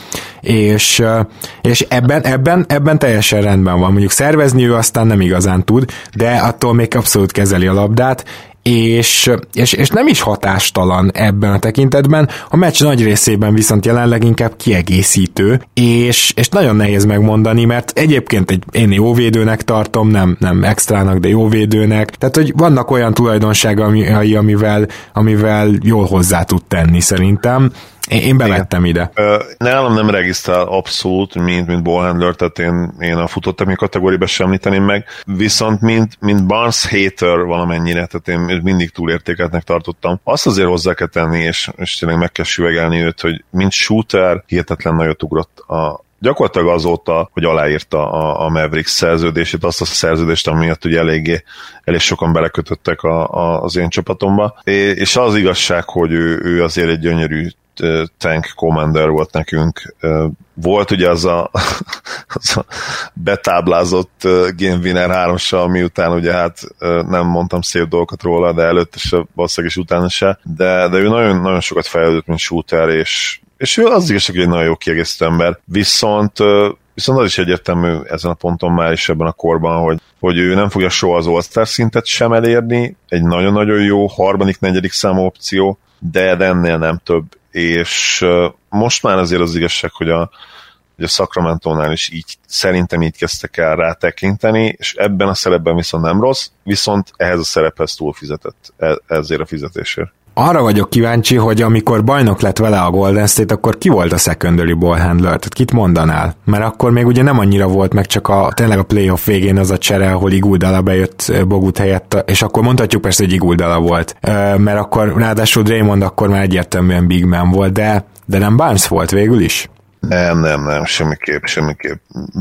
és, és ebben, ebben, ebben teljesen rendben van. Mondjuk szervezni ő aztán nem igazán tud, de attól még abszolút kezeli a labdát, és, és, és nem is hatástalan ebben a tekintetben, a meccs nagy részében viszont jelenleg inkább kiegészítő, és, és nagyon nehéz megmondani, mert egyébként egy, én jó védőnek tartom, nem, nem extrának, de jó védőnek, tehát hogy vannak olyan tulajdonságai, amivel, amivel jól hozzá tud tenni szerintem, én, én bevettem Igen. ide. Nálam nem regisztrál abszolút, mint, mint ballhandler, tehát én, én a futott kategóriába sem említeném meg, viszont mint, mint Barnes hater valamennyire, tehát én mindig túlértékeltnek tartottam. Azt azért hozzá kell tenni, és, és tényleg meg kell süvegelni őt, hogy mint shooter hihetetlen nagyot ugrott a, gyakorlatilag azóta, hogy aláírta a, a Mavericks szerződését, azt a szerződést, amiatt ugye eléggé, elég sokan belekötöttek a, a, az én csapatomba. És az igazság, hogy ő, ő azért egy gyönyörű tank commander volt nekünk. Volt ugye az a, az a betáblázott game winner háromsal, miután ugye hát nem mondtam szép dolgokat róla, de előtte se, valószínűleg is utána se, de, de ő nagyon, nagyon sokat fejlődött, mint shooter, és, és ő az igazság, hogy egy nagyon jó kiegészítő ember, viszont Viszont az is egyértelmű ezen a ponton már is ebben a korban, hogy, hogy ő nem fogja soha az all szintet sem elérni, egy nagyon-nagyon jó harmadik, negyedik számú opció, de ennél nem több, és most már azért az igazság, hogy a, hogy a Sacramento-nál is így, szerintem így kezdtek el rá tekinteni, és ebben a szerepben viszont nem rossz, viszont ehhez a szerephez túl fizetett e, ezért a fizetésért arra vagyok kíváncsi, hogy amikor bajnok lett vele a Golden State, akkor ki volt a secondary ball handler? Tehát kit mondanál? Mert akkor még ugye nem annyira volt meg csak a, tényleg a playoff végén az a csere, ahol Iguldala bejött Bogut helyett, és akkor mondhatjuk persze, hogy Iguldala volt. Mert akkor ráadásul Draymond akkor már egyértelműen big man volt, de, de nem Barnes volt végül is? Nem, nem, nem, semmiképp, semmiképp.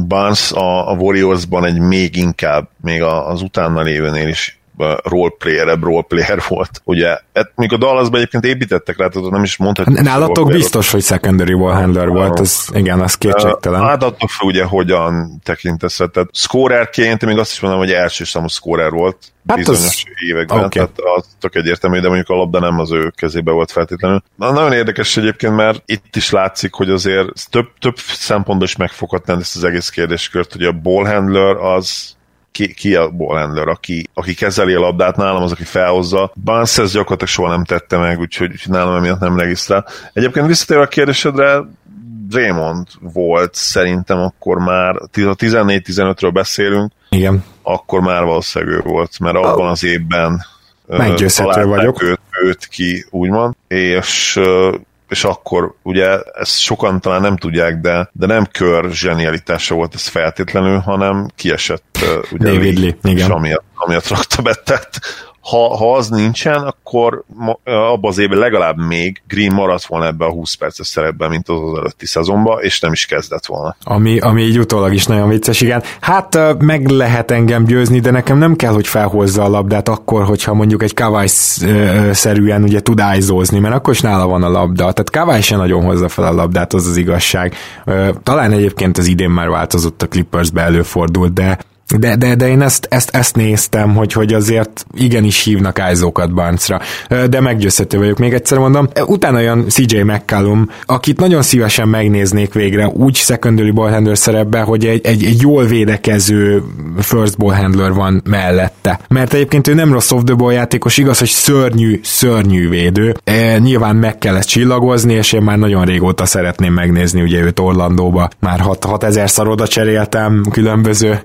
Barnes a, a Warriorsban egy még inkább, még az utána lévőnél is roleplayer roleplayer volt. Ugye, hát, még a Dallasban egyébként építettek rá, tehát nem is mondhatjuk. Nálatok biztos, hogy secondary wall handler volt, ez, igen, az kétségtelen. Hát attól fel ugye, hogyan tekintesz, tehát scorerként, még azt is mondom, hogy első számú scorer volt, hát bizonyos az... években, okay. tehát az tök egyértelmű, de mondjuk a labda nem az ő kezébe volt feltétlenül. Na, nagyon érdekes egyébként, mert itt is látszik, hogy azért több, több szempontból is megfoghatnánk ezt az egész kérdéskört, hogy a ball handler az ki, ki a ballhandler, aki, aki kezeli a labdát, nálam az, aki felhozza. Barnes ezt gyakorlatilag soha nem tette meg, úgyhogy, úgyhogy nálam emiatt nem regisztrál. Egyébként visszatérve a kérdésedre, Raymond volt szerintem akkor már, ha 14-15-ről beszélünk, Igen. akkor már valószínűleg ő volt, mert abban az évben Meggyőzhető vagyok. Őt, őt ki, úgymond, és és akkor ugye ezt sokan talán nem tudják, de, de nem kör zsenialitása volt ez feltétlenül, hanem kiesett ugye David Lee, igen. és amiatt, amiatt rakta be, tehát ha, ha az nincsen, akkor abban az évben legalább még Green maradt volna ebbe a 20 perces szerepben, mint az az előtti szezonban, és nem is kezdett volna. Ami, ami így utólag is nagyon vicces, igen. Hát meg lehet engem győzni, de nekem nem kell, hogy felhozza a labdát akkor, hogyha mondjuk egy Kawai szerűen ugye tud ájzózni, mert akkor is nála van a labda. Tehát Kawai sem nagyon hozza fel a labdát, az az igazság. Talán egyébként az idén már változott a Clippersbe előfordult, de De, de, de én ezt, ezt, ezt néztem, hogy, hogy azért igenis hívnak ájzókat Barnesra. De meggyőzhető vagyok, még egyszer mondom. Utána olyan CJ McCallum, akit nagyon szívesen megnéznék végre úgy secondary ball handler szerepbe, hogy egy, egy, egy jól védekező first ball handler van mellette. Mert egyébként ő nem rossz off the ball játékos, igaz, hogy szörnyű, szörnyű védő. E, nyilván meg kell ezt csillagozni, és én már nagyon régóta szeretném megnézni ugye őt Orlandóba. Már 6000 szor oda cseréltem különböző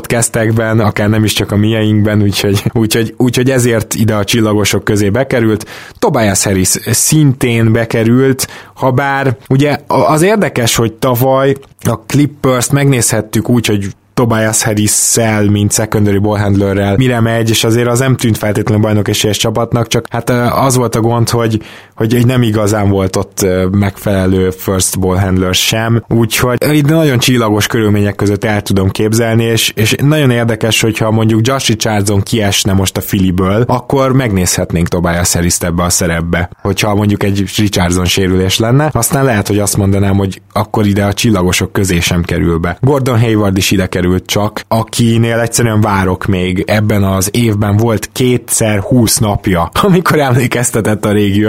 podcastekben, akár nem is csak a mieinkben, úgyhogy, úgyhogy, úgyhogy ezért ide a csillagosok közé bekerült. Tobias Harris szintén bekerült, ha bár ugye az érdekes, hogy tavaly a Clippers-t megnézhettük úgy, hogy Tobias Harris-szel, mint secondary ballhandlerrel mire megy, és azért az nem tűnt feltétlenül bajnok esélyes csapatnak, csak hát az volt a gond, hogy, hogy nem igazán volt ott megfelelő first ballhandler sem, úgyhogy itt nagyon csillagos körülmények között el tudom képzelni, és, és nagyon érdekes, hogyha mondjuk Josh Richardson kiesne most a Filiből, akkor megnézhetnénk Tobias harris ebbe a szerepbe, hogyha mondjuk egy Richardson sérülés lenne, aztán lehet, hogy azt mondanám, hogy akkor ide a csillagosok közé sem kerül be. Gordon Hayward is ide kerül sikerült csak, akinél egyszerűen várok még. Ebben az évben volt kétszer 20 napja, amikor emlékeztetett a régi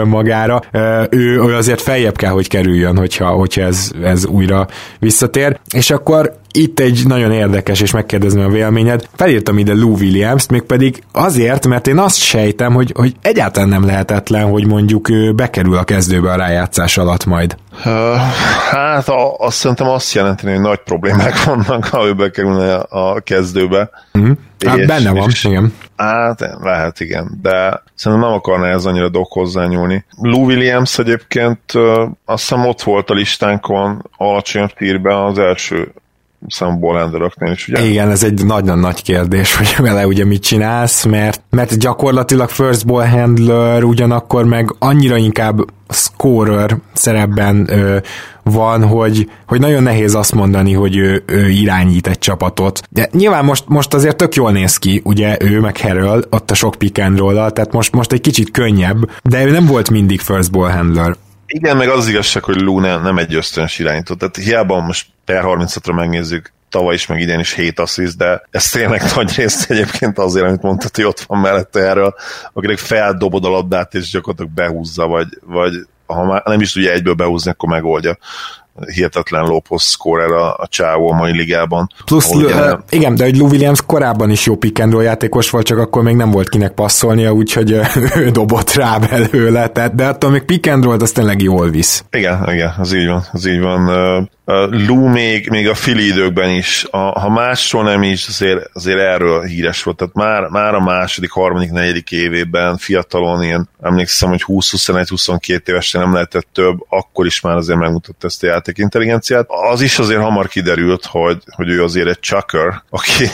önmagára. Ő, ő azért feljebb kell, hogy kerüljön, hogyha, hogyha ez, ez újra visszatér. És akkor itt egy nagyon érdekes, és megkérdezni a véleményed. Felírtam ide Lou Williams-t, mégpedig azért, mert én azt sejtem, hogy, hogy egyáltalán nem lehetetlen, hogy mondjuk ő bekerül a kezdőbe a rájátszás alatt majd. Hát a, azt szerintem azt jelenteni, hogy nagy problémák vannak, ha ő bekerülne a kezdőbe. Uh-huh. Hát benne van, és, igen. Hát lehet, igen, de szerintem nem akarná ez annyira dok hozzányúlni. Lou Williams egyébként azt hiszem ott volt a listánkon alacsonyabb tírben az első számból rendelőknél is, ugye? Igen, ez egy nagyon nagy kérdés, hogy vele ugye mit csinálsz, mert, mert gyakorlatilag first ball handler, ugyanakkor meg annyira inkább scorer szerepben ö, van, hogy, hogy nagyon nehéz azt mondani, hogy ő, ő irányít egy csapatot. De nyilván most, most azért tök jól néz ki, ugye ő meg Harrell, ott a sok pick and roll tehát most, most egy kicsit könnyebb, de ő nem volt mindig first ball handler. Igen, meg az igazság, hogy Luna nem egy ösztönös irányító. Tehát hiába most per 36-ra megnézzük, tavaly is, meg idén is 7 assziszt, de ez tényleg nagy részt egyébként azért, amit mondtad, hogy ott van mellette erről, akinek feldobod a labdát, és gyakorlatilag behúzza, vagy, vagy ha már nem is tudja egyből behúzni, akkor megoldja hihetetlen lóposz scorer a, a csávó a mai ligában. Plusz, ugye, igen, de egy Lou Williams korábban is jó pick and roll játékos volt, csak akkor még nem volt kinek passzolnia, úgyhogy ő dobott rá belőle, tehát, de attól még pick and roll az tényleg jól visz. Igen, igen, az így van, az így van. Lou még, még a fili időkben is, a, ha másról nem is, azért, azért erről híres volt. Tehát már, már a második, harmadik, negyedik évében fiatalon ilyen, emlékszem, hogy 20-21-22 évesen nem lehetett több, akkor is már azért megmutatta ezt a játék intelligenciát. Az is azért hamar kiderült, hogy, hogy ő azért egy chucker, aki,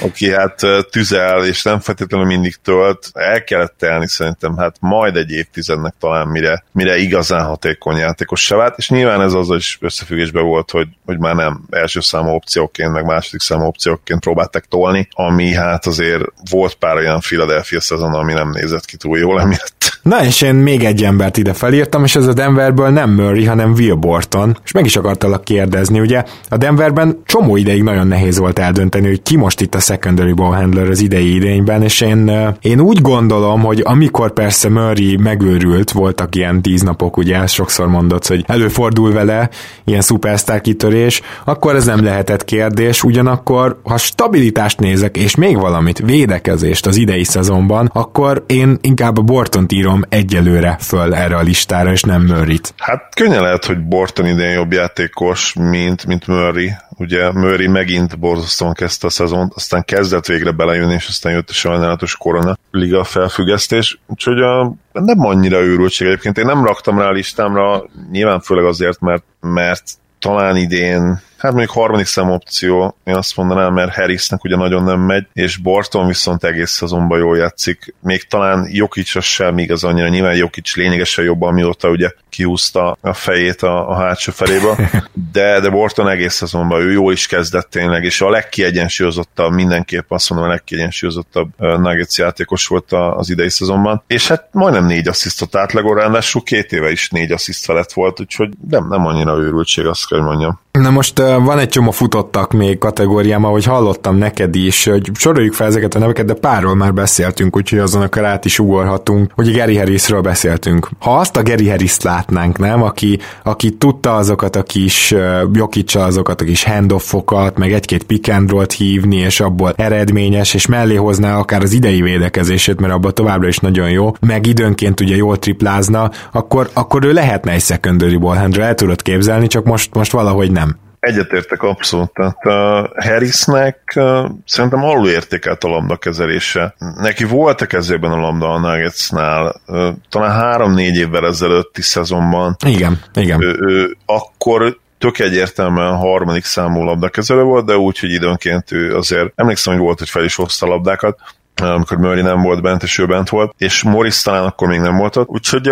aki hát tüzel, és nem feltétlenül mindig tölt. El kellett telni szerintem, hát majd egy évtizednek talán, mire, mire igazán hatékony játékos se vált, és nyilván ez az is összefüggésben volt, hogy, hogy már nem első számú opcióként, meg második számú opcióként próbáltak tolni, ami hát azért volt pár olyan Philadelphia szezon, ami nem nézett ki túl jól emiatt. Na és én még egy embert ide felírtam, és ez a Denverből nem Murray, hanem Will Borton, és meg is akartalak kérdezni, ugye a Denverben csomó ideig nagyon nehéz volt eldönteni, hogy ki most itt a secondary ball handler az idei idényben, és én, én úgy gondolom, hogy amikor persze Murray megőrült, voltak ilyen tíz napok, ugye sokszor mondott, hogy előfordul vele ilyen szupersztár kitörés, akkor ez nem lehetett kérdés, ugyanakkor ha stabilitást nézek, és még valamit, védekezést az idei szezonban, akkor én inkább a Bortont írom egyelőre föl erre a listára, és nem Murray-t. Hát könnyen lehet, hogy Borton idén jobb játékos, mint, mint Murray. Ugye Murray megint borzasztóan kezdte a szezont, aztán kezdett végre belejönni, és aztán jött a sajnálatos korona liga felfüggesztés, úgyhogy a, nem annyira őrültség egyébként. Én nem raktam rá a listámra, nyilván főleg azért, mert, mert talán idén Hát mondjuk harmadik szem opció, én azt mondanám, mert Harrisnek ugye nagyon nem megy, és Borton viszont egész szezonban jól játszik. Még talán Jokic sem igaz annyira, nyilván Jokic lényegesen jobb, amióta ugye kiúzta a fejét a, a hátsó felébe, de, de Borton egész szezonban ő jól is kezdett tényleg, és a legkiegyensúlyozottabb, mindenképp azt mondom, a legkiegyensúlyozottabb Nuggets játékos volt az idei szezonban, és hát majdnem négy asszisztot átlagol, ráadásul két éve is négy assziszt felett volt, úgyhogy nem, nem annyira őrültség, azt kell mondjam. Na most van egy csomó futottak még kategóriám, ahogy hallottam neked is, hogy soroljuk fel ezeket a neveket, de párról már beszéltünk, úgyhogy azon a át is ugorhatunk. Ugye Gary Harrisről beszéltünk. Ha azt a Gary Harris-t látnánk, nem, aki, aki tudta azokat a kis Jokicsa azokat a kis handoffokat, meg egy-két pick hívni, és abból eredményes, és mellé hozná akár az idei védekezését, mert abban továbbra is nagyon jó, meg időnként ugye jól triplázna, akkor, akkor ő lehetne egy secondary ballhandler, el tudod képzelni, csak most, most valahogy nem. Egyetértek abszolút. Tehát uh, Harrisnek uh, szerintem alulértékelt a lambda kezelése. Neki volt a kezében a lambda a Nuggetsnál, uh, talán három-négy évvel ezelőtti szezonban. Igen, igen. Ő, ő, akkor tök egyértelműen harmadik számú labdakezelő volt, de úgy, hogy időnként ő azért emlékszem, hogy volt, hogy fel is hozta labdákat, amikor Murray nem volt bent, és ő bent volt, és Morris talán akkor még nem volt ott, úgyhogy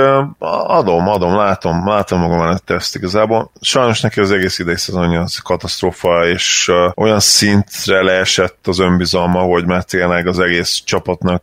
adom, adom, látom, látom magam előtt ezt igazából. Sajnos neki az egész idei szezonja az katasztrófa, és olyan szintre leesett az önbizalma, hogy már tényleg az egész csapatnak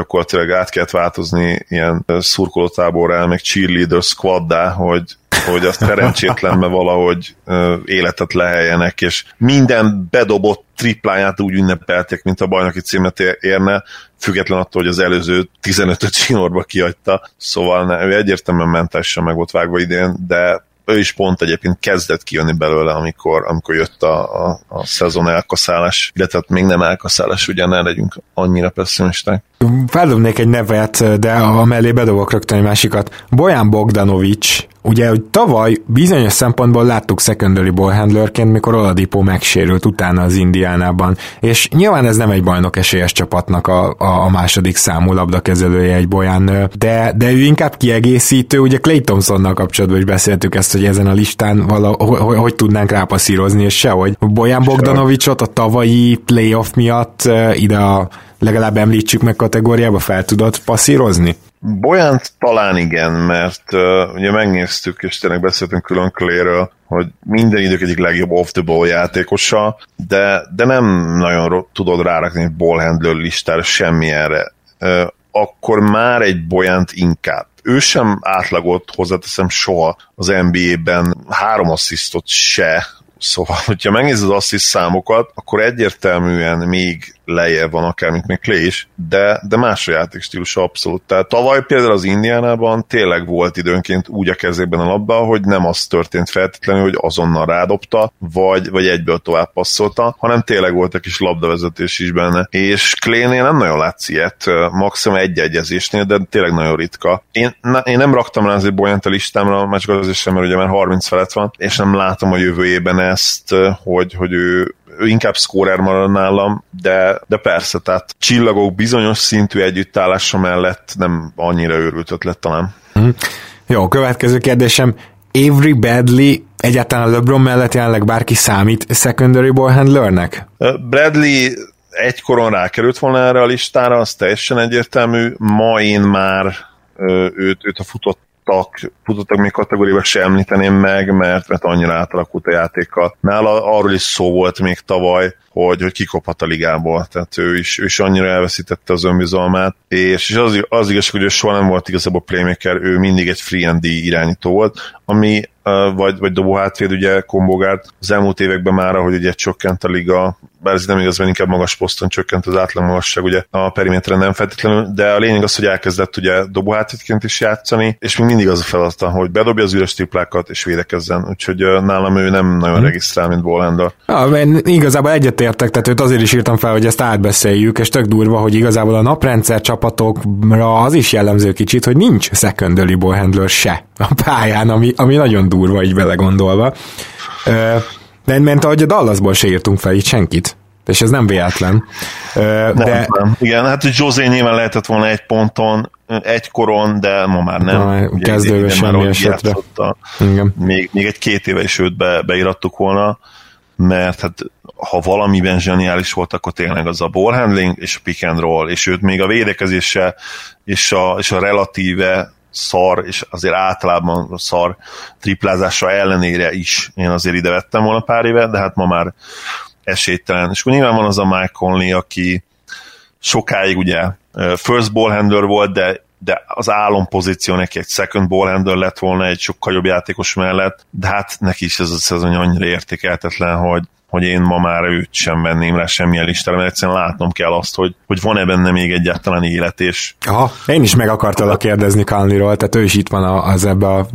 gyakorlatilag át kellett változni ilyen szurkolótáborrá, meg cheerleader squaddá, hogy hogy azt szerencsétlenbe valahogy ö, életet leheljenek, és minden bedobott tripláját úgy ünnepelték, mint a bajnoki címet érne, független attól, hogy az előző 15-öt csinorba kiadta, szóval ne, ő egyértelműen mentálisan meg volt vágva idén, de ő is pont egyébként kezdett kijönni belőle, amikor, amikor jött a, a, a szezon elkaszálás, illetve még nem elkaszálás, ugye ne legyünk annyira pessimisták. Feldobnék egy nevet, de a mellé bedobok rögtön egy másikat. Bojan Bogdanovics Ugye, hogy tavaly bizonyos szempontból láttuk secondary ball handlerként, mikor Oladipo megsérült utána az Indiánában, és nyilván ez nem egy bajnok esélyes csapatnak a, a, a második számú labdakezelője egy Boyan, de, de ő inkább kiegészítő, ugye Clay Thompsonnal kapcsolatban is beszéltük ezt, hogy ezen a listán vala, hogy, hogy tudnánk rápasszírozni, és sehogy. Bojan Bogdanovicsot a tavalyi playoff miatt ide a legalább említsük meg kategóriába fel tudod passzírozni? Bolyánt talán igen, mert uh, ugye megnéztük, és tényleg beszéltünk külön Clay-ről, hogy minden idők egyik legjobb off-the-ball játékosa, de, de nem nagyon tudod rárakni egy ballhandler listára semmilyenre. Uh, akkor már egy Bolyánt inkább. Ő sem átlagot hozzáteszem soha az NBA-ben, három asszisztot se, Szóval, hogyha megnézed az assziszt számokat, akkor egyértelműen még lejjebb van akár, mint még Clay is, de, de más a játékstílus abszolút. Tehát tavaly például az Indiánában tényleg volt időnként úgy a kezében a labda, hogy nem az történt feltétlenül, hogy azonnal rádobta, vagy, vagy egyből tovább passzolta, hanem tényleg volt egy kis labdavezetés is benne. És Claynél nem nagyon látsz ilyet, maximum egy egyezésnél, de tényleg nagyon ritka. Én, na, én nem raktam rá azért Boyant a listámra, már csak azért sem, mert ugye már 30 felett van, és nem látom a jövő évben ezt, hogy, hogy ő ő inkább scorer marad nálam, de, de persze, tehát csillagok bizonyos szintű együttállása mellett nem annyira őrült ötlet talán. Mm. Jó, következő kérdésem. Avery Bradley egyáltalán LeBron mellett jelenleg bárki számít secondary ball handlernek? Bradley egykoron rákerült volna erre a listára, az teljesen egyértelmű. Ma én már őt, őt a futott futottak, futottak még kategóriába se említeném meg, mert, mert annyira átalakult a játéka. Nála arról is szó volt még tavaly, hogy, hogy kikophat a ligából, tehát ő is, ő is annyira elveszítette az önbizalmát, és, és az, az igazság, hogy ő soha nem volt igazából playmaker, ő mindig egy free and D irányító volt, ami vagy, vagy dobó hátvéd, ugye kombogát az elmúlt években már, ahogy ugye csökkent a liga, bár ez nem igaz, mert inkább magas poszton csökkent az átlag magasság, ugye a periméteren nem feltétlenül, de a lényeg az, hogy elkezdett ugye dobó hátvédként is játszani, és még mindig az a feladata, hogy bedobja az üres triplákat és védekezzen, úgyhogy nálam ő nem nagyon hmm. regisztrál, mint ballhandler. Ja, igazából egyetértek, tehát őt azért is írtam fel, hogy ezt átbeszéljük, és tök durva, hogy igazából a naprendszer csapatokra az is jellemző kicsit, hogy nincs secondary ballhandler se a pályán, ami, ami nagyon durva így belegondolva. De ment, ahogy a Dallasból se írtunk fel itt senkit. És ez nem véletlen. De... Nem, nem. Igen, hát hogy José nyilván lehetett volna egy ponton, egy koron, de ma már nem. Na, kezdőbe semmi esetre. Még, még egy két éve is őt be, beirattuk volna, mert hát ha valamiben zseniális volt, akkor tényleg az a ball handling és a pick and roll, és őt még a védekezése és a, és a relatíve szar, és azért általában szar triplázása ellenére is én azért ide vettem volna pár éve, de hát ma már esélytelen. És akkor nyilván van az a Mike Conley, aki sokáig ugye first ball handler volt, de de az álompozíció neki egy second ball handler lett volna egy sokkal jobb játékos mellett, de hát neki is ez a szezon annyira értékeltetlen, hogy, hogy én ma már őt sem venném le semmilyen listára, mert egyszerűen látnom kell azt, hogy, hogy van-e benne még egyáltalán élet, és... Aha, én is meg akartalak kérdezni Kalniról, tehát ő is itt van az ebbe a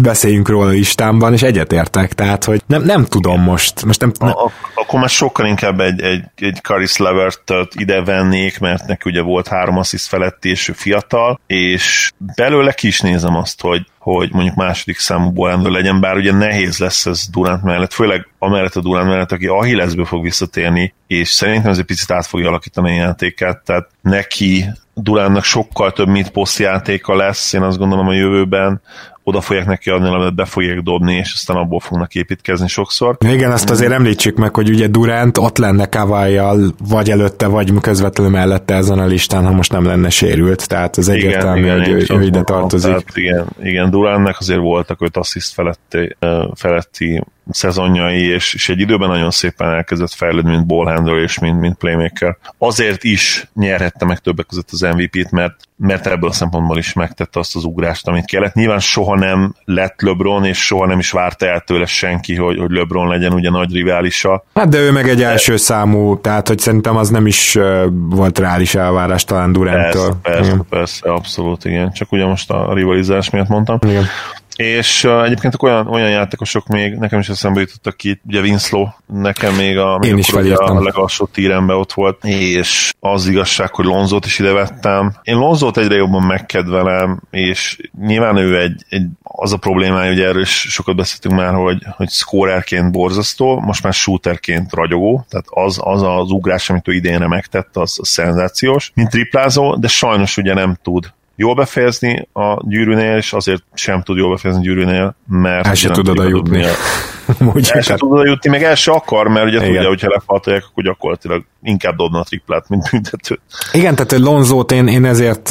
beszéljünk róla listámban, és egyetértek, tehát, hogy nem, nem tudom most. most nem, nem. A, akkor már sokkal inkább egy, egy, egy Karis Levert ide vennék, mert neki ugye volt három assziszt feletti, és ő fiatal, és belőle ki is nézem azt, hogy, hogy mondjuk második számú bolendő legyen, bár ugye nehéz lesz ez Durant mellett, főleg amellett a Durant mellett, aki Ahillesből fog visszatérni, és szerintem ez egy picit át fogja alakítani a játékát, tehát neki Duránnak sokkal több mint posztjátéka lesz, én azt gondolom a jövőben, oda fogják neki adni, amit be fogják dobni, és aztán abból fognak építkezni sokszor. Igen, azt azért említsük meg, hogy ugye Durant ott lenne Kavajjal, vagy előtte, vagy közvetlenül mellette ezen a listán, ha most nem lenne sérült, tehát ez egyértelmű, igen, hogy ő, ő ide tartozik. Tehát igen, igen, Durantnek azért voltak öt assziszt feletti, feletti szezonjai, és, és egy időben nagyon szépen elkezdett fejlődni, mint ballhandler és mint, mint playmaker. Azért is nyerhette meg többek között az MVP-t, mert, mert ebből a szempontból is megtette azt az ugrást, amit kellett. Nyilván soha nem lett LeBron, és soha nem is várta el tőle senki, hogy, hogy LeBron legyen ugye nagy riválisa. Hát de ő meg egy első de... számú, tehát hogy szerintem az nem is volt reális elvárás talán Duranttől. Persze, persze, persze, abszolút, igen. Csak ugye most a rivalizás miatt mondtam. Igen. És uh, egyébként olyan, olyan játékosok még, nekem is eszembe jutottak ki, ugye Winslow, nekem még a, Én is a legalsó tírembe ott volt, és az igazság, hogy Lonzót is ide vettem. Én Lonzót egyre jobban megkedvelem, és nyilván ő egy, egy az a problémája, hogy erről is sokat beszéltünk már, hogy, hogy scorerként borzasztó, most már shooterként ragyogó, tehát az az, az ugrás, amit ő idénre megtett, az, az szenzációs, mint triplázó, de sajnos ugye nem tud jól befejezni a gyűrűnél, és azért sem tud jól befejezni a gyűrűnél, mert... El se tud oda jutni. el se tud oda jutni, meg el se akar, mert ugye Igen. tudja, hogyha lefaltolják, akkor gyakorlatilag inkább dobna a triplát, mint büntetőt. Igen, tehát Lonzót én, én ezért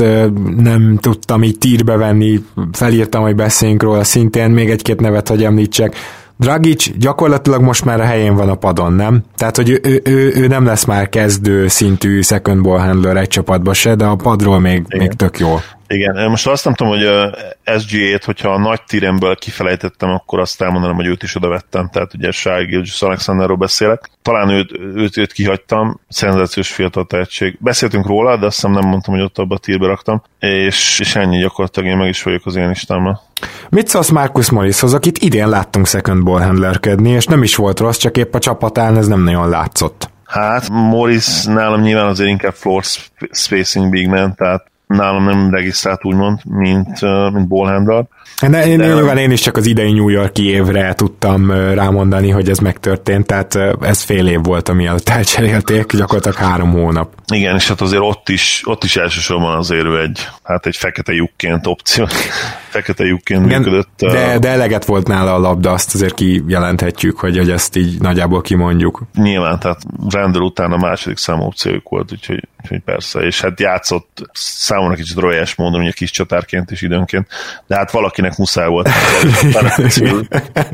nem tudtam így tírbe venni, felírtam, hogy beszéljünk róla szintén, még egy-két nevet, hogy említsek. Dragic gyakorlatilag most már a helyén van a padon, nem? Tehát, hogy ő, ő, ő, ő nem lesz már kezdő szintű second ball handler egy csapatba se, de a padról még, még tök jó. Igen, most azt nem tudom, hogy a SGA-t, hogyha a nagy tíremből kifelejtettem, akkor azt elmondanám, hogy őt is oda vettem, tehát ugye Shai Gilgis Alexanderról beszélek. Talán őt, őt, őt kihagytam, szenzációs fiatal tehetség. Beszéltünk róla, de azt hiszem nem mondtam, hogy ott abba a tírbe raktam, és, és ennyi gyakorlatilag én meg is vagyok az én listámmal. Mit szólsz Marcus Morrishoz, akit idén láttunk second ball handlerkedni, és nem is volt rossz, csak épp a csapatán ez nem nagyon látszott. Hát Morris nálam nyilván azért inkább floor spacing big man, tehát nálam nem regisztrált úgymond, mint, mint ballhandler. De, én, de, nyilván én is csak az idei New Yorki évre tudtam rámondani, hogy ez megtörtént, tehát ez fél év volt, amiatt elcserélték, gyakorlatilag három hónap. Igen, és hát azért ott is, ott is elsősorban azért egy, hát egy fekete lyukként opció, fekete lyukként Igen, működött. De, de eleget volt nála a labda, azt azért kijelenthetjük, hogy, hogy ezt így nagyjából kimondjuk. Nyilván, tehát Randall után a második számú opciójuk volt, úgyhogy, úgyhogy persze, és hát játszott számomra kicsit royás módon, ugye kis csatárként is időnként, de hát valakinek muszáj volt.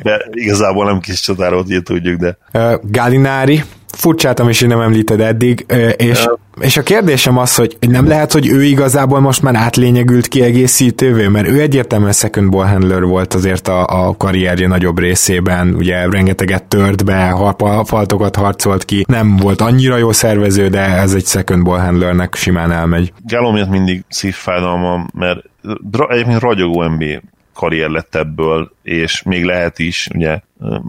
de igazából nem kis így tudjuk, de... Galinári, furcsáltam is, hogy nem említed eddig, és, és a kérdésem az, hogy nem lehet, hogy ő igazából most már átlényegült kiegészítővé, mert ő egyértelműen second ball handler volt azért a, a karrierje nagyobb részében, ugye rengeteget tört be, faltokat harcolt ki, nem volt annyira jó szervező, de ez egy second ball handlernek simán elmegy. Gálom mindig szívfájdalmam, mert egyébként ragyogó NBA karrier lett ebből, és még lehet is, ugye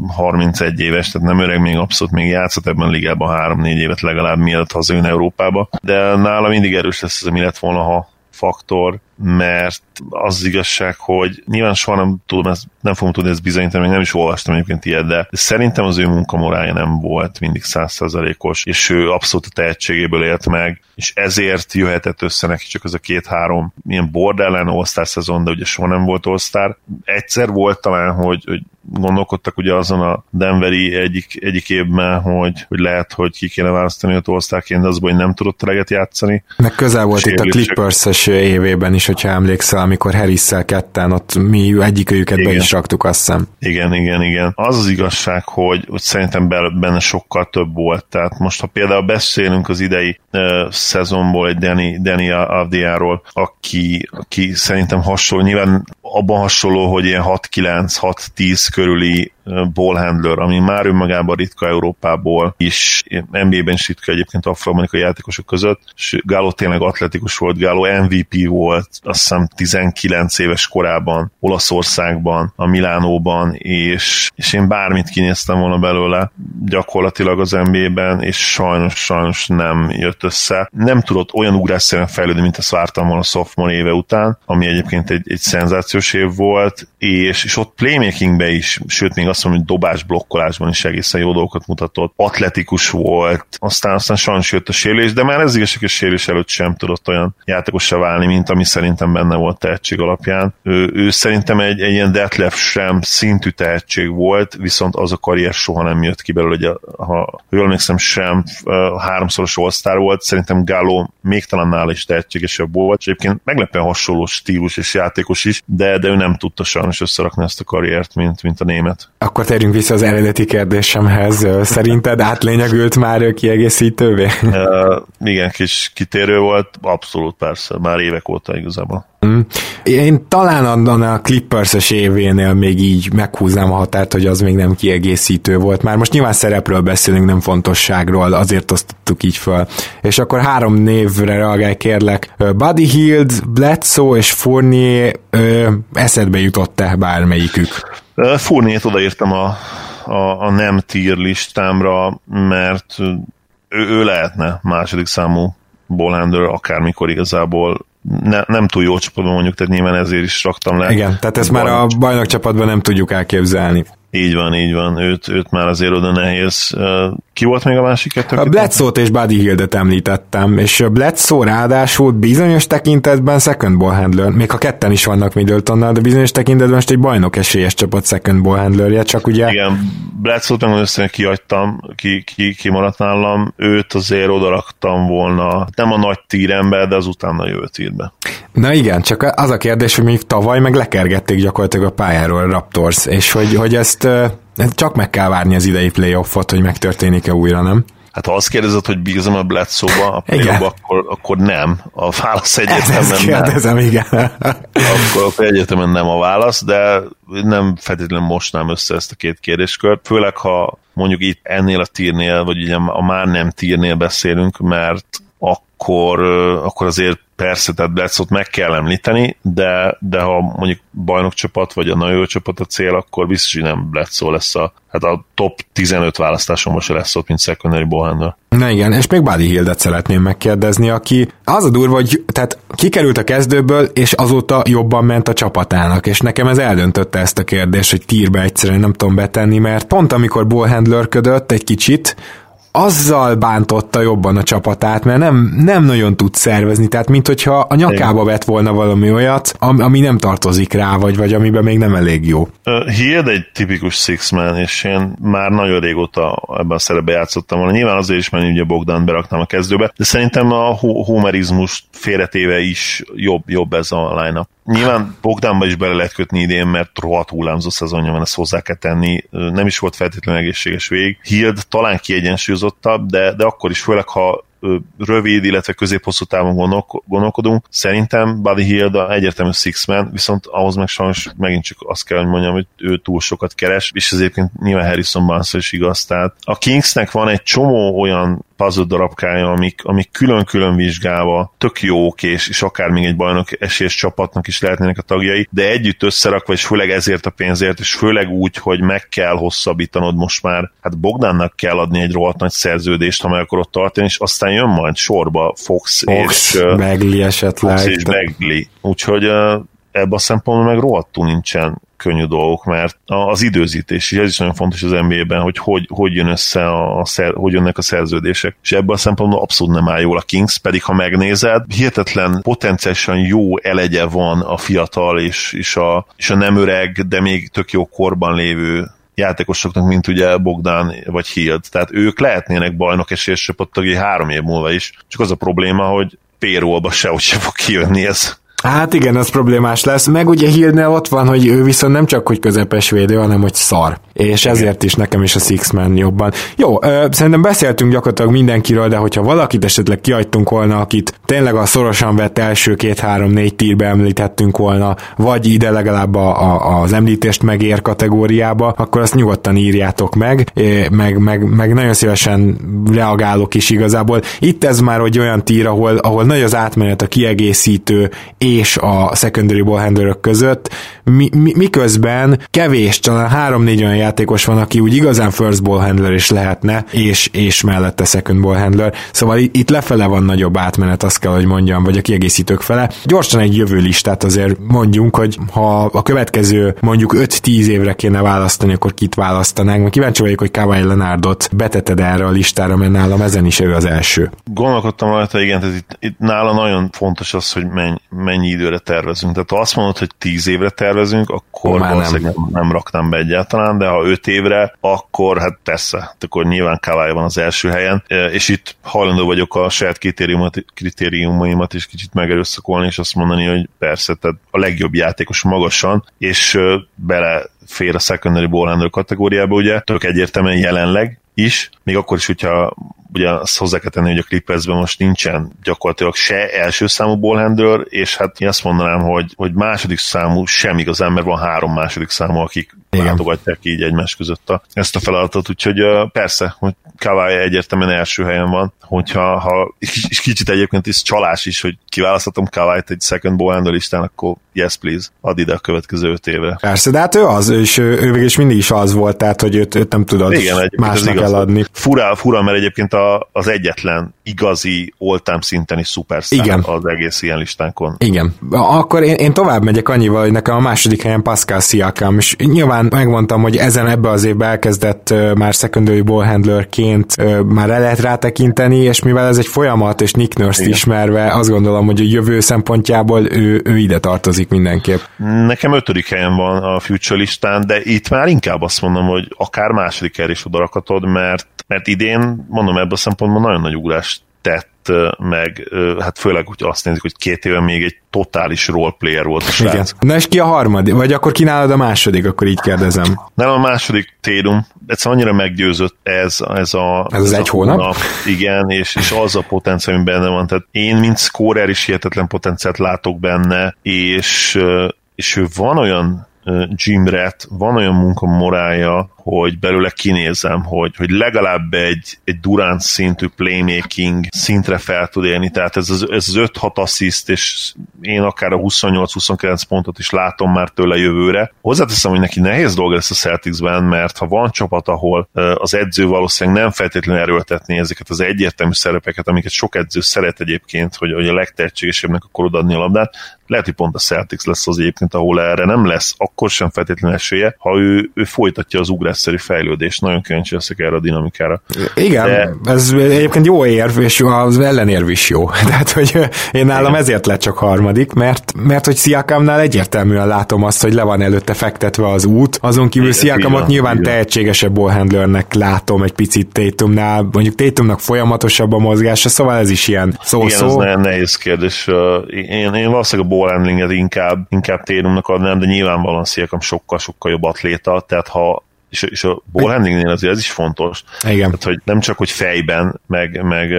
31 éves, tehát nem öreg, még abszolút még játszott ebben a ligában 3-4 évet legalább mielőtt hazajön Európába, de nála mindig erős lesz ez, mi lett volna, ha faktor, mert az igazság, hogy nyilván soha nem tudom, ezt, nem fogom tudni ezt bizonyítani, még nem is olvastam egyébként ilyet, de szerintem az ő munkamorája nem volt mindig százszerzalékos, és ő abszolút a tehetségéből élt meg, és ezért jöhetett össze neki csak az a két-három ilyen borderline all szezon, de ugye soha nem volt -Star. Egyszer volt talán, hogy, hogy gondolkodtak ugye azon a Denveri egyik, egyik évben, hogy, hogy lehet, hogy ki kéne választani a tolsztáként, de az, hogy nem tudott eleget játszani. Meg közel volt itt a Clippers-es évében is, hogyha emlékszel, amikor harris ketten, ott mi egyikőjüket be is raktuk, azt hiszem. Igen, igen, igen. Az az igazság, hogy, hogy szerintem benne sokkal több volt. Tehát most, ha például beszélünk az idei uh, szezonból egy Danny, Danny Avdiáról, aki, aki szerintem hasonló, nyilván abban hasonló, hogy ilyen 6-9-6-10 körüli ballhandler, ami már önmagában ritka Európából is, NBA-ben is ritka egyébként afroamerikai játékosok között, és Gáló tényleg atletikus volt, Gáló MVP volt, azt hiszem 19 éves korában, Olaszországban, a Milánóban, és, és én bármit kinéztem volna belőle gyakorlatilag az NBA-ben, és sajnos, sajnos nem jött össze. Nem tudott olyan ugrásszerűen fejlődni, mint ezt vártam volna a sophomore éve után, ami egyébként egy, egy szenzációs év volt, és, és ott playmakingbe is, sőt még azt mondom, hogy dobás blokkolásban is egészen jó dolgokat mutatott, atletikus volt, aztán aztán sajnos jött a sérülés, de már ez igazság, a sérülés előtt sem tudott olyan játékosra válni, mint ami szerintem benne volt tehetség alapján. Ő, ő szerintem egy, egy ilyen Detlef sem szintű tehetség volt, viszont az a karrier soha nem jött ki belőle, hogy ha jól emlékszem sem háromszoros all volt, szerintem Gáló még talán nála is tehetségesebb volt, és egyébként meglepően hasonló stílus és játékos is, de, de ő nem tudta sajnos összerakni ezt a karriert, mint, mint a német. Akkor térjünk vissza az eredeti kérdésemhez. Szerinted átlényegült már kiegészítővé? uh, igen, kis kitérő volt, abszolút persze, már évek óta igazából. Mm. Én talán annan a Clippers-es événél még így meghúznám a határt, hogy az még nem kiegészítő volt. Már most nyilván szerepről beszélünk, nem fontosságról, azért osztottuk így föl. És akkor három névre reagálj kérlek. Buddy Hield, Bledsoe és Fournier eszedbe jutott-e bármelyikük? Fournier-t odaírtam a, a, a nem tier listámra, mert ő, ő lehetne második számú ballhandler akármikor igazából ne, nem túl jó csapatban mondjuk, tehát nyilván ezért is raktam le. Igen, tehát ezt már a bajnok csapatban nem tudjuk elképzelni. Így van, így van, őt, őt már azért oda nehéz. Ki volt még a másik kettő? A Bledsoe-t és Buddy Hildet említettem, és a Bledsoe ráadásul bizonyos tekintetben second ball handler, még ha ketten is vannak Middletonnal, de bizonyos tekintetben most egy bajnok esélyes csapat second ball handlerje, csak ugye... Igen, Bledsoe-t meg össze kiadtam, ki, ki, ki maradt nálam, őt azért oda raktam volna, nem a nagy tírembe, de az utána jövő tírbe. Na igen, csak az a kérdés, hogy még tavaly meg lekergették gyakorlatilag a pályáról a Raptors, és hogy, hogy ezt csak meg kell várni az idei playoffot, hogy megtörténik-e újra, nem? Hát ha azt kérdezed, hogy bízom a Bledsoe-ba, a playoff akkor, akkor nem. A válasz egyértelműen kérdezem, nem. igen. akkor, akkor egyértelműen nem a válasz, de nem feltétlenül mostnám össze ezt a két kérdéskört, főleg ha mondjuk itt ennél a tírnél, vagy ugye a már nem tírnél beszélünk, mert akkor, akkor azért persze, tehát Bledsoe-t meg kell említeni, de, de ha mondjuk bajnokcsapat, vagy a nagyon jó csapat a cél, akkor biztos, hogy nem Bledsoe lesz a, hát a top 15 választáson most lesz ott, mint secondary ballhandler. Na igen, és még Buddy Hildet szeretném megkérdezni, aki az a durva, hogy tehát kikerült a kezdőből, és azóta jobban ment a csapatának, és nekem ez eldöntötte ezt a kérdést, hogy tírbe egyszerűen nem tudom betenni, mert pont amikor ballhandlerködött egy kicsit, azzal bántotta jobban a csapatát, mert nem, nem nagyon tud szervezni, tehát mint hogyha a nyakába vett volna valami olyat, ami, ami nem tartozik rá, vagy, vagy amiben még nem elég jó. Hied egy tipikus six-man, és én már nagyon régóta ebben a szerepben játszottam volna. Nyilván azért is, mert ugye Bogdan beraktam a kezdőbe, de szerintem a homerizmus félretéve is jobb, jobb ez a line Nyilván Bogdánba is bele lehet kötni idén, mert rohadt hullámzó szezonja van, ezt hozzá kell tenni. Nem is volt feltétlenül egészséges vég. Hild talán kiegyensúlyozottabb, de, de akkor is, főleg ha rövid, illetve középhosszú távon gondolkodunk. Szerintem Buddy Hield a egyértelmű six-man, viszont ahhoz meg sajnos megint csak azt kell, hogy mondjam, hogy ő túl sokat keres, és ez egyébként nyilván Harrison Barnes is igaz. Tehát a Kingsnek van egy csomó olyan puzzle darabkája, amik, amik külön-külön vizsgálva tök jók, és, és akár még egy bajnok esélyes csapatnak is lehetnének a tagjai, de együtt összerakva, és főleg ezért a pénzért, és főleg úgy, hogy meg kell hosszabbítanod most már, hát Bogdannak kell adni egy rohadt nagy szerződést, ha meg akkor ott tartani, és aztán jön majd sorba Fox, Fox és Bagley esetleg. Fox és Bagley. Úgyhogy ebben a szempontból meg rohadtul nincsen könnyű dolgok, mert az időzítés, és ez is nagyon fontos az NBA-ben, hogy hogy, hogy jön össze, a, szer, hogy jönnek a szerződések. És ebből a szempontból abszolút nem áll jól a Kings, pedig ha megnézed, hihetetlen potenciálisan jó elegye van a fiatal és, és, a, és a nem öreg, de még tök jó korban lévő játékosoknak, mint ugye Bogdan vagy Hild. Tehát ők lehetnének bajnok esélyes három év múlva is. Csak az a probléma, hogy payrollba sehogy se fog kijönni ez. Hát igen, az problémás lesz. Meg ugye Hillnél ott van, hogy ő viszont nem csak hogy közepes védő, hanem hogy szar. És ezért is nekem is a Six-Man jobban. Jó, ö, szerintem beszéltünk gyakorlatilag mindenkiről, de hogyha valakit esetleg kiadtunk volna, akit tényleg a szorosan vett első két-három-négy tírbe említettünk volna, vagy ide legalább a, a, az említést megér kategóriába, akkor azt nyugodtan írjátok meg, meg, meg, meg nagyon szívesen reagálok is igazából. Itt ez már egy olyan tír, ahol, ahol nagy az átmenet a kiegészítő és a secondary ballhandlerök között, mi, mi, miközben kevés, talán három-négy olyan játékos van, aki úgy igazán first ball handler is lehetne, és, és mellette second ball handler. Szóval itt lefele van nagyobb átmenet, azt kell, hogy mondjam, vagy a kiegészítők fele. Gyorsan egy jövő listát azért mondjunk, hogy ha a következő mondjuk 5-10 évre kéne választani, akkor kit választanánk. Mert kíváncsi vagyok, hogy Kawhi Leonardot beteted erre a listára, mert nálam ezen is ő az első. Gondolkodtam rajta, igen, tehát itt, itt nála nagyon fontos az, hogy menj, mennyi időre tervezünk. Tehát ha azt mondod, hogy 10 évre tervezünk, akkor Már valószínűleg nem. nem, raknám be egyáltalán, de ha 5 évre, akkor hát persze, akkor nyilván Kawai van az első helyen, e, és itt hajlandó vagyok a saját kritériumomat, kritériumaimat is kicsit megerőszakolni, és azt mondani, hogy persze, tehát a legjobb játékos magasan, és bele fér a secondary ball kategóriába, ugye, tök egyértelműen jelenleg is, még akkor is, hogyha ugye azt hozzá kell tenni, hogy a Clippersben most nincsen gyakorlatilag se első számú ballhandler, és hát én azt mondanám, hogy, hogy második számú sem igazán, mert van három második számú, akik igen. látogatják így egymás között a, ezt a feladatot, úgyhogy persze, hogy Kawai egyértelműen első helyen van, hogyha ha, és kicsit egyébként is csalás is, hogy kiválasztatom kawai egy second ball handle listán, akkor yes please, add ide a következő öt éve. Persze, de hát ő az, és ő, ő is mindig is az volt, tehát hogy őt, őt nem tudod Igen, másnak eladni. Fura, fura, mert egyébként a, az egyetlen igazi oltám szinteni szupersztár Igen. az egész ilyen listánkon. Igen. Akkor én, én tovább megyek annyival, hogy nekem a második helyen Pascal Siakam, és nyilván megmondtam, hogy ezen ebbe az évben elkezdett már secondary ball handlerként uh, már el lehet rátekinteni, és mivel ez egy folyamat, és Nick Nurse-t Igen. ismerve, azt gondolom, hogy a jövő szempontjából ő, ő ide tartozik mindenképp. Nekem ötödik helyen van a future listán, de itt már inkább azt mondom, hogy akár második helyre is odarakatod, mert, mert idén, mondom, ebből a szempontból nagyon nagy ugrást tett meg hát főleg, hogy azt nézik, hogy két éve még egy totális roleplayer volt a srác. Igen. Na és ki a harmadik? Vagy akkor kínálod a második, akkor így kérdezem. Nem a második Tédum, egyszerűen annyira meggyőzött ez, ez a... Ez az egy hónap? hónap? Igen, és, és az a potenciál, ami benne van. Tehát én, mint scorer is hihetetlen potenciált látok benne, és, és ő van olyan Jim Rat, van olyan munkamorálja, hogy belőle kinézem, hogy, hogy legalább egy, egy Durant szintű playmaking szintre fel tud élni, tehát ez az, ez az 5-6 assziszt, és én akár a 28-29 pontot is látom már tőle jövőre. Hozzáteszem, hogy neki nehéz dolga lesz a Celticsben, mert ha van csapat, ahol az edző valószínűleg nem feltétlenül erőltetni ezeket az egyértelmű szerepeket, amiket sok edző szeret egyébként, hogy, hogy a legtehetségesebbnek akkor odaadni a labdát, lehet, hogy pont a Celtics lesz az egyébként, ahol erre nem lesz akkor sem feltétlenül esélye, ha ő, ő folytatja az ugrás ugrásszerű fejlődés. Nagyon kíváncsi leszek erre a dinamikára. Igen, De... ez egyébként jó érv, és az ellenérv is jó. Tehát, hogy én nálam Igen. ezért lett csak harmadik, mert, mert hogy Sziakámnál egyértelműen látom azt, hogy le van előtte fektetve az út. Azon kívül Sziakámot nyilván Igen. tehetségesebb ballhandlernek látom egy picit Tatumnál, mondjuk Tatumnak folyamatosabb a mozgása, szóval ez is ilyen szó-szó. Igen, ez nagyon nehéz kérdés. Én, én valószínűleg a ballhandlinget inkább, inkább Tatumnak adnám, de nyilvánvalóan Sziakam sokkal-sokkal jobb atléta, tehát ha és, és a ball handlingnél azért ez is fontos. Igen. Tehát, hogy nem csak, hogy fejben, meg, meg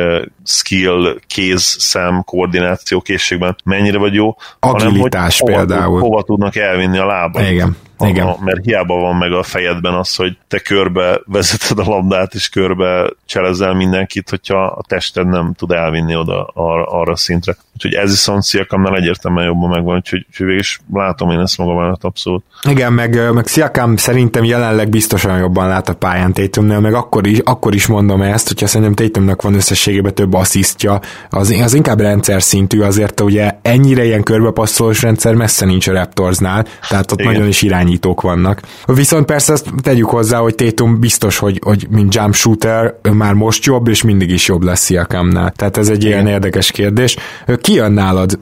skill, kéz, szem, koordináció készségben mennyire vagy jó, Agilitás hanem, hogy például. Hova, hova tudnak elvinni a lába. Igen. Igen. A, mert hiába van meg a fejedben az, hogy te körbe vezeted a labdát, és körbe cselezel mindenkit, hogyha a tested nem tud elvinni oda arra, arra a szintre. Úgyhogy ez viszont Sziakamnál egyértelműen jobban megvan, úgyhogy, úgyhogy is látom én ezt magam előtt abszolút. Igen, meg, meg Sziakam szerintem jelenleg biztosan jobban lát a pályán Tatumnál, meg akkor is, akkor is mondom ezt, hogyha szerintem Tatumnak van összességében több asszisztja, az, az inkább rendszer szintű, azért ugye ennyire ilyen körbepasszolós rendszer messze nincs a Raptorsnál, tehát ott Igen. nagyon is irányítók vannak. Viszont persze ezt tegyük hozzá, hogy Tatum biztos, hogy, hogy mint jump shooter már most jobb, és mindig is jobb lesz Sziakamnál. Tehát ez egy Igen. ilyen érdekes kérdés. Ki jön nálad?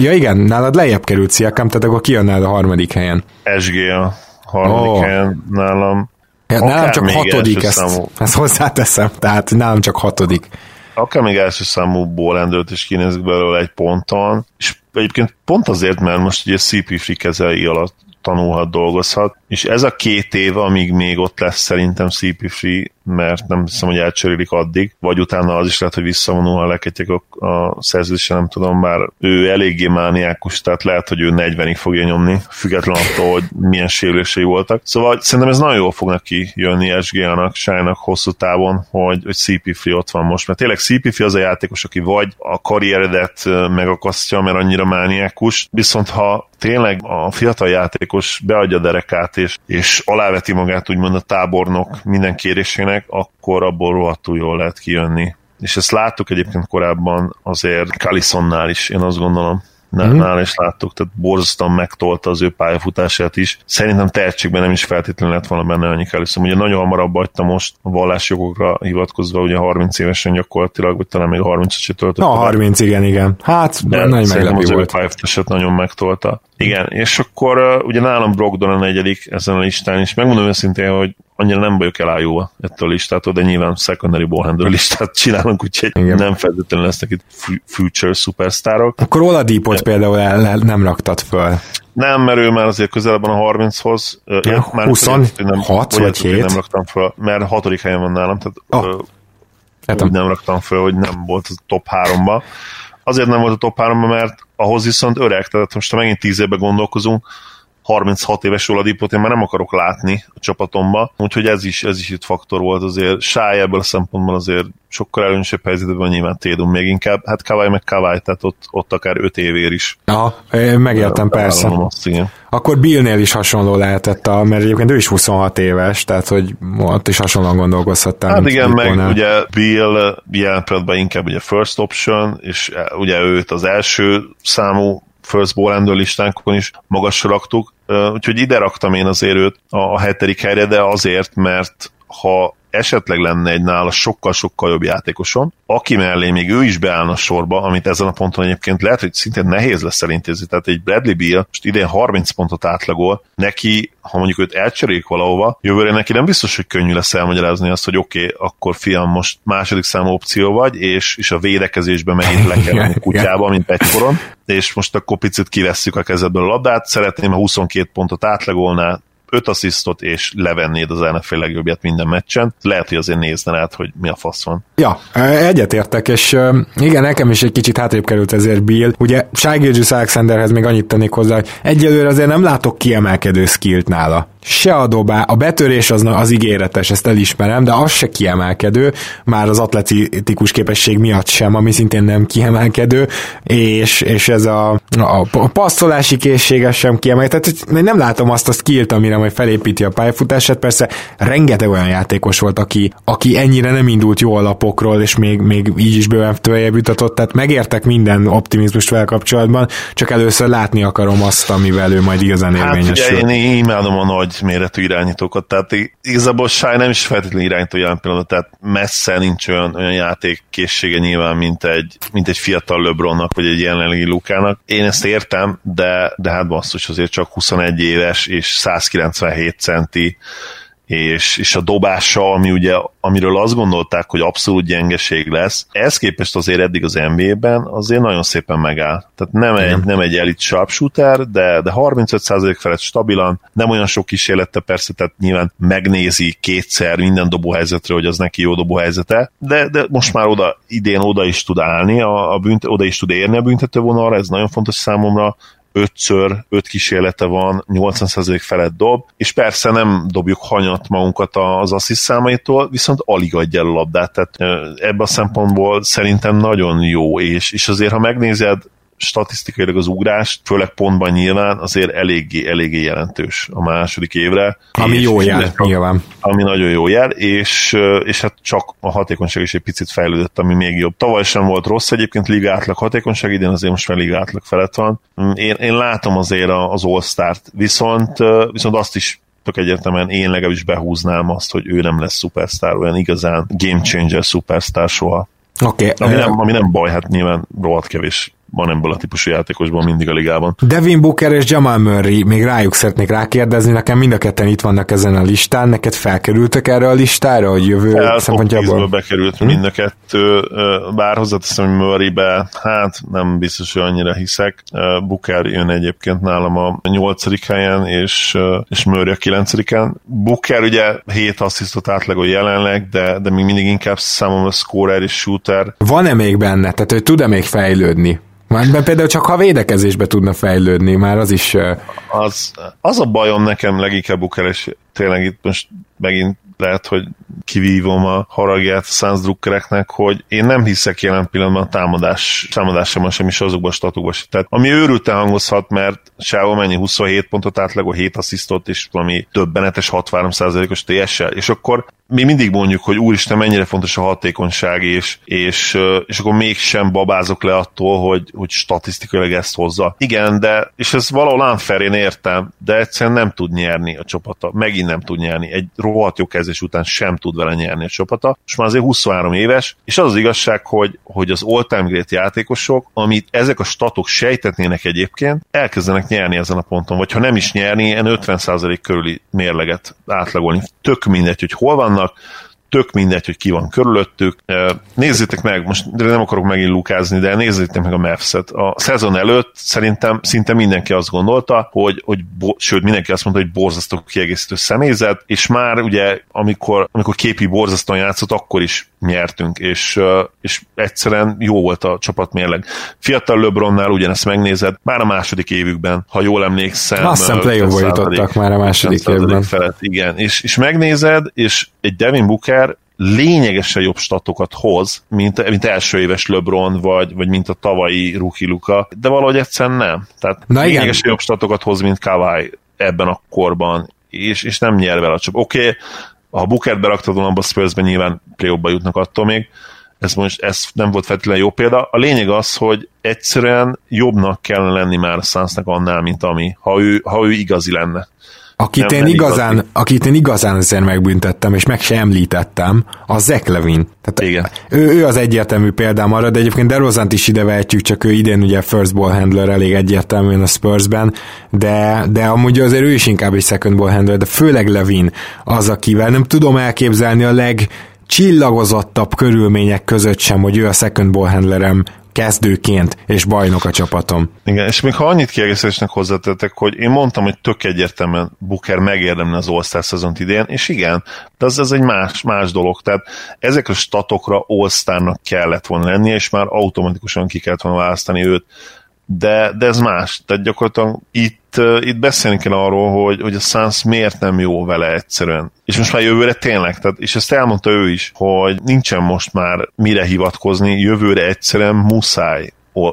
Ja igen, nálad lejjebb került Sziakam, tehát akkor ki jön nálad a harmadik helyen? SG a harmadik oh. helyen nálam. Ja, nálam csak hatodik, ezt, ezt hozzáteszem, tehát nálam csak hatodik akár még első számú bólendőt is kinézik belőle egy ponton, és egyébként pont azért, mert most ugye CP3 kezei alatt tá no radolo essa és ez a két év, amíg még ott lesz szerintem CP Free, mert nem hiszem, hogy elcserélik addig, vagy utána az is lehet, hogy visszavonul, ha leketjek a, a szerződése, nem tudom, már ő eléggé mániákus, tehát lehet, hogy ő 40-ig fogja nyomni, független attól, hogy milyen sérülései voltak. Szóval szerintem ez nagyon jól fog neki jönni SGA-nak, Sájnak hosszú távon, hogy, hogy CP Free ott van most, mert tényleg CP Free az a játékos, aki vagy a karrieredet megakasztja, mert annyira mániákus, viszont ha tényleg a fiatal játékos beadja derekát, és, és aláveti magát úgymond a tábornok minden kérésének, akkor abból rohadtul jól lehet kijönni. És ezt láttuk egyébként korábban azért Kalisonnál is, én azt gondolom mm-hmm. nála is láttuk, tehát borzasztóan megtolta az ő pályafutását is. Szerintem tehetségben nem is feltétlenül lett volna benne annyi Kaliszon. Ugye nagyon hamarabb hagyta most a vallásjogokra hivatkozva, ugye 30 évesen gyakorlatilag, vagy talán még 30 se töltött. Na, 30, igen, igen. Hát, de nagy meglepő volt. pályafutását nagyon megtolta. Igen, és akkor ugye nálam Brogdon a negyedik ezen a listán, és megmondom őszintén, hogy annyira nem vagyok elájúva ettől a listától, de nyilván secondary ballhandler listát csinálunk, úgyhogy Igen. nem feltétlenül lesznek itt future superstárok. Akkor Oladipot például el, el, nem raktad föl. Nem, mert ő már azért közelebb a 30-hoz. Ja, már 26 nem, vagy 7? Nem raktam föl, mert hatodik helyen van nálam, tehát oh. úgy nem raktam föl, hogy nem volt a top 3-ba. Azért nem volt a top 3-ba, mert ahhoz viszont öreg, tehát most ha megint 10 évbe gondolkozunk, 36 éves Oladipot én már nem akarok látni a csapatomba, úgyhogy ez is, ez is itt faktor volt azért. Sáj ebből a szempontból azért sokkal előnyösebb helyzetben van nyilván Tédum még inkább, hát Kawai meg Kawai, tehát ott, ott akár 5 évér is. Ja, megértem persze. Azt, igen. Akkor Billnél is hasonló lehetett, a, mert egyébként ő is 26 éves, tehát hogy ott is hasonlóan gondolkozhattál. Hát igen, meg ugye Bill jelen pillanatban inkább ugye first option, és e, ugye őt az első számú first ball listánkon is magasra raktuk, úgyhogy ide raktam én azért őt a hetedik helyre, de azért, mert ha esetleg lenne egy nála sokkal-sokkal jobb játékoson, aki mellé még ő is beállna sorba, amit ezen a ponton egyébként lehet, hogy szintén nehéz lesz elintézni. Tehát egy Bradley Beal most idén 30 pontot átlagol, neki, ha mondjuk őt elcserélik valahova, jövőre neki nem biztos, hogy könnyű lesz elmagyarázni azt, hogy oké, okay, akkor fiam, most második számú opció vagy, és, és a védekezésben megint le kell menni kutyába, mint egykoron, és most akkor picit kivesszük a kezedből a labdát, szeretném, ha 22 pontot átlagolná, 5 asszisztot, és levennéd az NFL legjobbját minden meccsen. Lehet, hogy azért nézne át, hogy mi a fasz van. Ja, egyetértek, és igen, nekem is egy kicsit hátrébb került ezért Bill. Ugye Shai Alexanderhez még annyit tennék hozzá, hogy egyelőre azért nem látok kiemelkedő skillt nála se a dobá, a betörés az, az ígéretes, ezt elismerem, de az se kiemelkedő, már az atletikus képesség miatt sem, ami szintén nem kiemelkedő, és, és ez a, a passzolási készsége sem kiemelkedő, tehát nem látom azt a skillt, amire majd felépíti a pályafutását, persze rengeteg olyan játékos volt, aki, aki ennyire nem indult jó alapokról, és még, még így is bőven töljebb jutatott, tehát megértek minden optimizmust vele kapcsolatban, csak először látni akarom azt, amivel ő majd igazán érvényesül. Hát ugye én imádom a nagy méretű irányítókat, tehát igazából Sáj nem is feltétlenül irányító jelen pillanat, tehát messze nincs olyan, olyan játékkészsége nyilván, mint egy, mint egy fiatal LeBronnak, vagy egy jelenlegi Lukának. Én ezt értem, de, de hát basszus, azért csak 21 éves és 197 centi és, és a dobása, ami ugye, amiről azt gondolták, hogy abszolút gyengeség lesz, ez képest azért eddig az NBA-ben azért nagyon szépen megáll. Tehát nem egy, nem egy elit sharpshooter, de, de 35% felett stabilan, nem olyan sok kísérlete persze, tehát nyilván megnézi kétszer minden dobóhelyzetre, hogy az neki jó dobóhelyzete, de, de most már oda, idén oda is tud állni, a, a bűnt, oda is tud érni a büntetővonalra, ez nagyon fontos számomra, ötször, öt kísérlete van, 80% felett dob, és persze nem dobjuk hanyat magunkat az assziszt számaitól, viszont alig adja el a labdát, tehát ebben a szempontból szerintem nagyon jó, és, és azért ha megnézed, statisztikailag az ugrás, főleg pontban nyilván azért eléggé, eléggé jelentős a második évre. Ami jó jel, nyilván. Ami nagyon jó jel, és, és hát csak a hatékonyság is egy picit fejlődött, ami még jobb. Tavaly sem volt rossz egyébként liga átlag hatékonyság, idén azért most már liga átlag felett van. Én, én látom azért az All-Start, viszont, viszont azt is tök egyértelműen én legalábbis behúznám azt, hogy ő nem lesz szupersztár, olyan igazán game changer szupersztár soha. Okay, ami, nem, ami nem baj, hát nyilván rohadt kevés van ebből a típusú játékosból mindig a ligában. Devin Booker és Jamal Murray, még rájuk szeretnék rákérdezni, nekem mind a ketten itt vannak ezen a listán, neked felkerültek erre a listára, hogy jövő Fel szempontjából? bekerült hm? mind a kettő, bár hozzáteszem, hogy Murraybe, hát nem biztos, hogy annyira hiszek. Booker jön egyébként nálam a nyolcadik helyen, és, és Murray a kilencediken. Booker ugye 7 asszisztot átlagol jelenleg, de, de még mindig inkább számomra scorer és shooter. Van-e még benne? Tehát ő tud-e még fejlődni? Már például csak ha védekezésbe tudna fejlődni, már az is... Az, az a bajom nekem leginkább Booker, és tényleg itt most megint lehet, hogy kivívom a haragját Suns drukkereknek, hogy én nem hiszek jelen pillanatban a támadás, támadásában sem is azokban a statokban sem. Tehát ami őrülten hangozhat, mert Sávó mennyi 27 pontot átlagol, 7 asszisztot, és valami többenetes 63%-os TS-sel, és akkor mi mindig mondjuk, hogy úristen, mennyire fontos a hatékonyság, és, és, és akkor mégsem babázok le attól, hogy, hogy statisztikailag ezt hozza. Igen, de, és ez valahol unfair, én értem, de egyszerűen nem tud nyerni a csapata. Megint nem tud nyerni. Egy rohadt jó után sem tud vele nyerni a csapata. Most már azért 23 éves, és az az igazság, hogy, hogy az all-time great játékosok, amit ezek a statok sejtetnének egyébként, elkezdenek nyerni ezen a ponton, vagy ha nem is nyerni, ilyen 50% körüli mérleget átlagolni. Tök mindegy, hogy hol vannak, tök mindegy, hogy ki van körülöttük. Nézzétek meg, most nem akarok megint lukázni, de nézzétek meg a Mavs-et. A szezon előtt szerintem szinte mindenki azt gondolta, hogy, hogy bo- sőt, mindenki azt mondta, hogy borzasztó kiegészítő személyzet, és már ugye, amikor, amikor képi borzasztóan játszott, akkor is nyertünk, és, és egyszerűen jó volt a csapat mérleg. Fiatal LeBronnál ugyanezt megnézed, már a második évükben, ha jól emlékszem. Azt hiszem play jutottak már a második évben. Felett, igen, és, és megnézed, és egy Devin Booker lényegesen jobb statokat hoz, mint, mint első éves LeBron, vagy, vagy mint a tavalyi rookie Luka, de valahogy egyszerűen nem. Tehát Na lényegesen igen. jobb statokat hoz, mint Kawai ebben a korban, és, és nem nyer vele a csap. Oké, okay, ha Bukert beraktad volna a spurs nyilván play jutnak attól még, ez most ez nem volt feltétlenül jó példa. A lényeg az, hogy egyszerűen jobbnak kellene lenni már a Sunsnak annál, mint ami, ha ő, ha ő igazi lenne. Akit nem, én, nem igazán, igazi. akit én igazán azért megbüntettem, és meg se említettem, a Zach Levin. Tehát Igen. Ő, ő, az egyértelmű példám arra, de egyébként DeRozant is ide vehetjük, csak ő idén ugye first ball handler elég egyértelműen a Spursben, de, de amúgy azért ő is inkább egy second ball handler, de főleg Levin az, akivel nem tudom elképzelni a leg csillagozottabb körülmények között sem, hogy ő a second ball handlerem kezdőként, és bajnok a csapatom. Igen, és még ha annyit kiegészítésnek hozzátettek, hogy én mondtam, hogy tök egyértelműen Booker megérdemli az All-Star szezont idén, és igen, de az, az egy más, más dolog, tehát ezek a statokra All-Starnak kellett volna lennie, és már automatikusan ki kellett volna választani őt de, de ez más. Tehát gyakorlatilag itt, itt beszélni kell arról, hogy, hogy a Suns miért nem jó vele egyszerűen. És most már jövőre tényleg, tehát, és ezt elmondta ő is, hogy nincsen most már mire hivatkozni, jövőre egyszerűen muszáj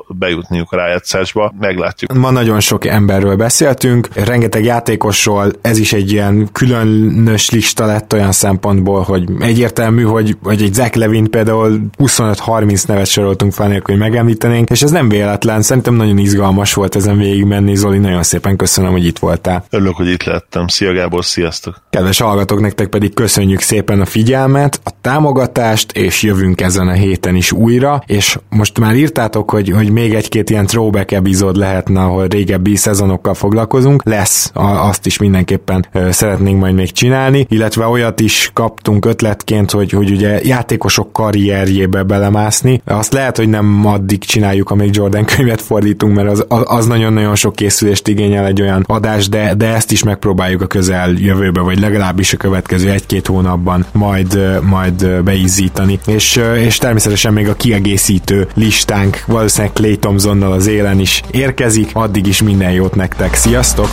bejutniuk a rájátszásba, meglátjuk. Ma nagyon sok emberről beszéltünk, rengeteg játékosról, ez is egy ilyen különös lista lett olyan szempontból, hogy egyértelmű, hogy, hogy egy Zach Levin például 25-30 nevet soroltunk fel nélkül, hogy megemlítenénk, és ez nem véletlen, szerintem nagyon izgalmas volt ezen végigmenni, Zoli, nagyon szépen köszönöm, hogy itt voltál. Örülök, hogy itt lettem. Szia Gábor, sziasztok! Kedves hallgatók, nektek pedig köszönjük szépen a figyelmet, a támogatást, és jövünk ezen a héten is újra, és most már írtátok, hogy még egy-két ilyen throwback epizód lehetne, ahol régebbi szezonokkal foglalkozunk. Lesz, azt is mindenképpen szeretnénk majd még csinálni, illetve olyat is kaptunk ötletként, hogy, hogy ugye játékosok karrierjébe belemászni. Azt lehet, hogy nem addig csináljuk, amíg Jordan könyvet fordítunk, mert az, az nagyon-nagyon sok készülést igényel egy olyan adás, de, de ezt is megpróbáljuk a közel jövőbe, vagy legalábbis a következő egy-két hónapban majd, majd beízítani. És, és természetesen még a kiegészítő listánk valószínűleg valószínűleg Clay Thompsonnal az élen is érkezik, addig is minden jót nektek, sziasztok!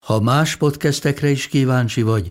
Ha más podcastekre is kíváncsi vagy,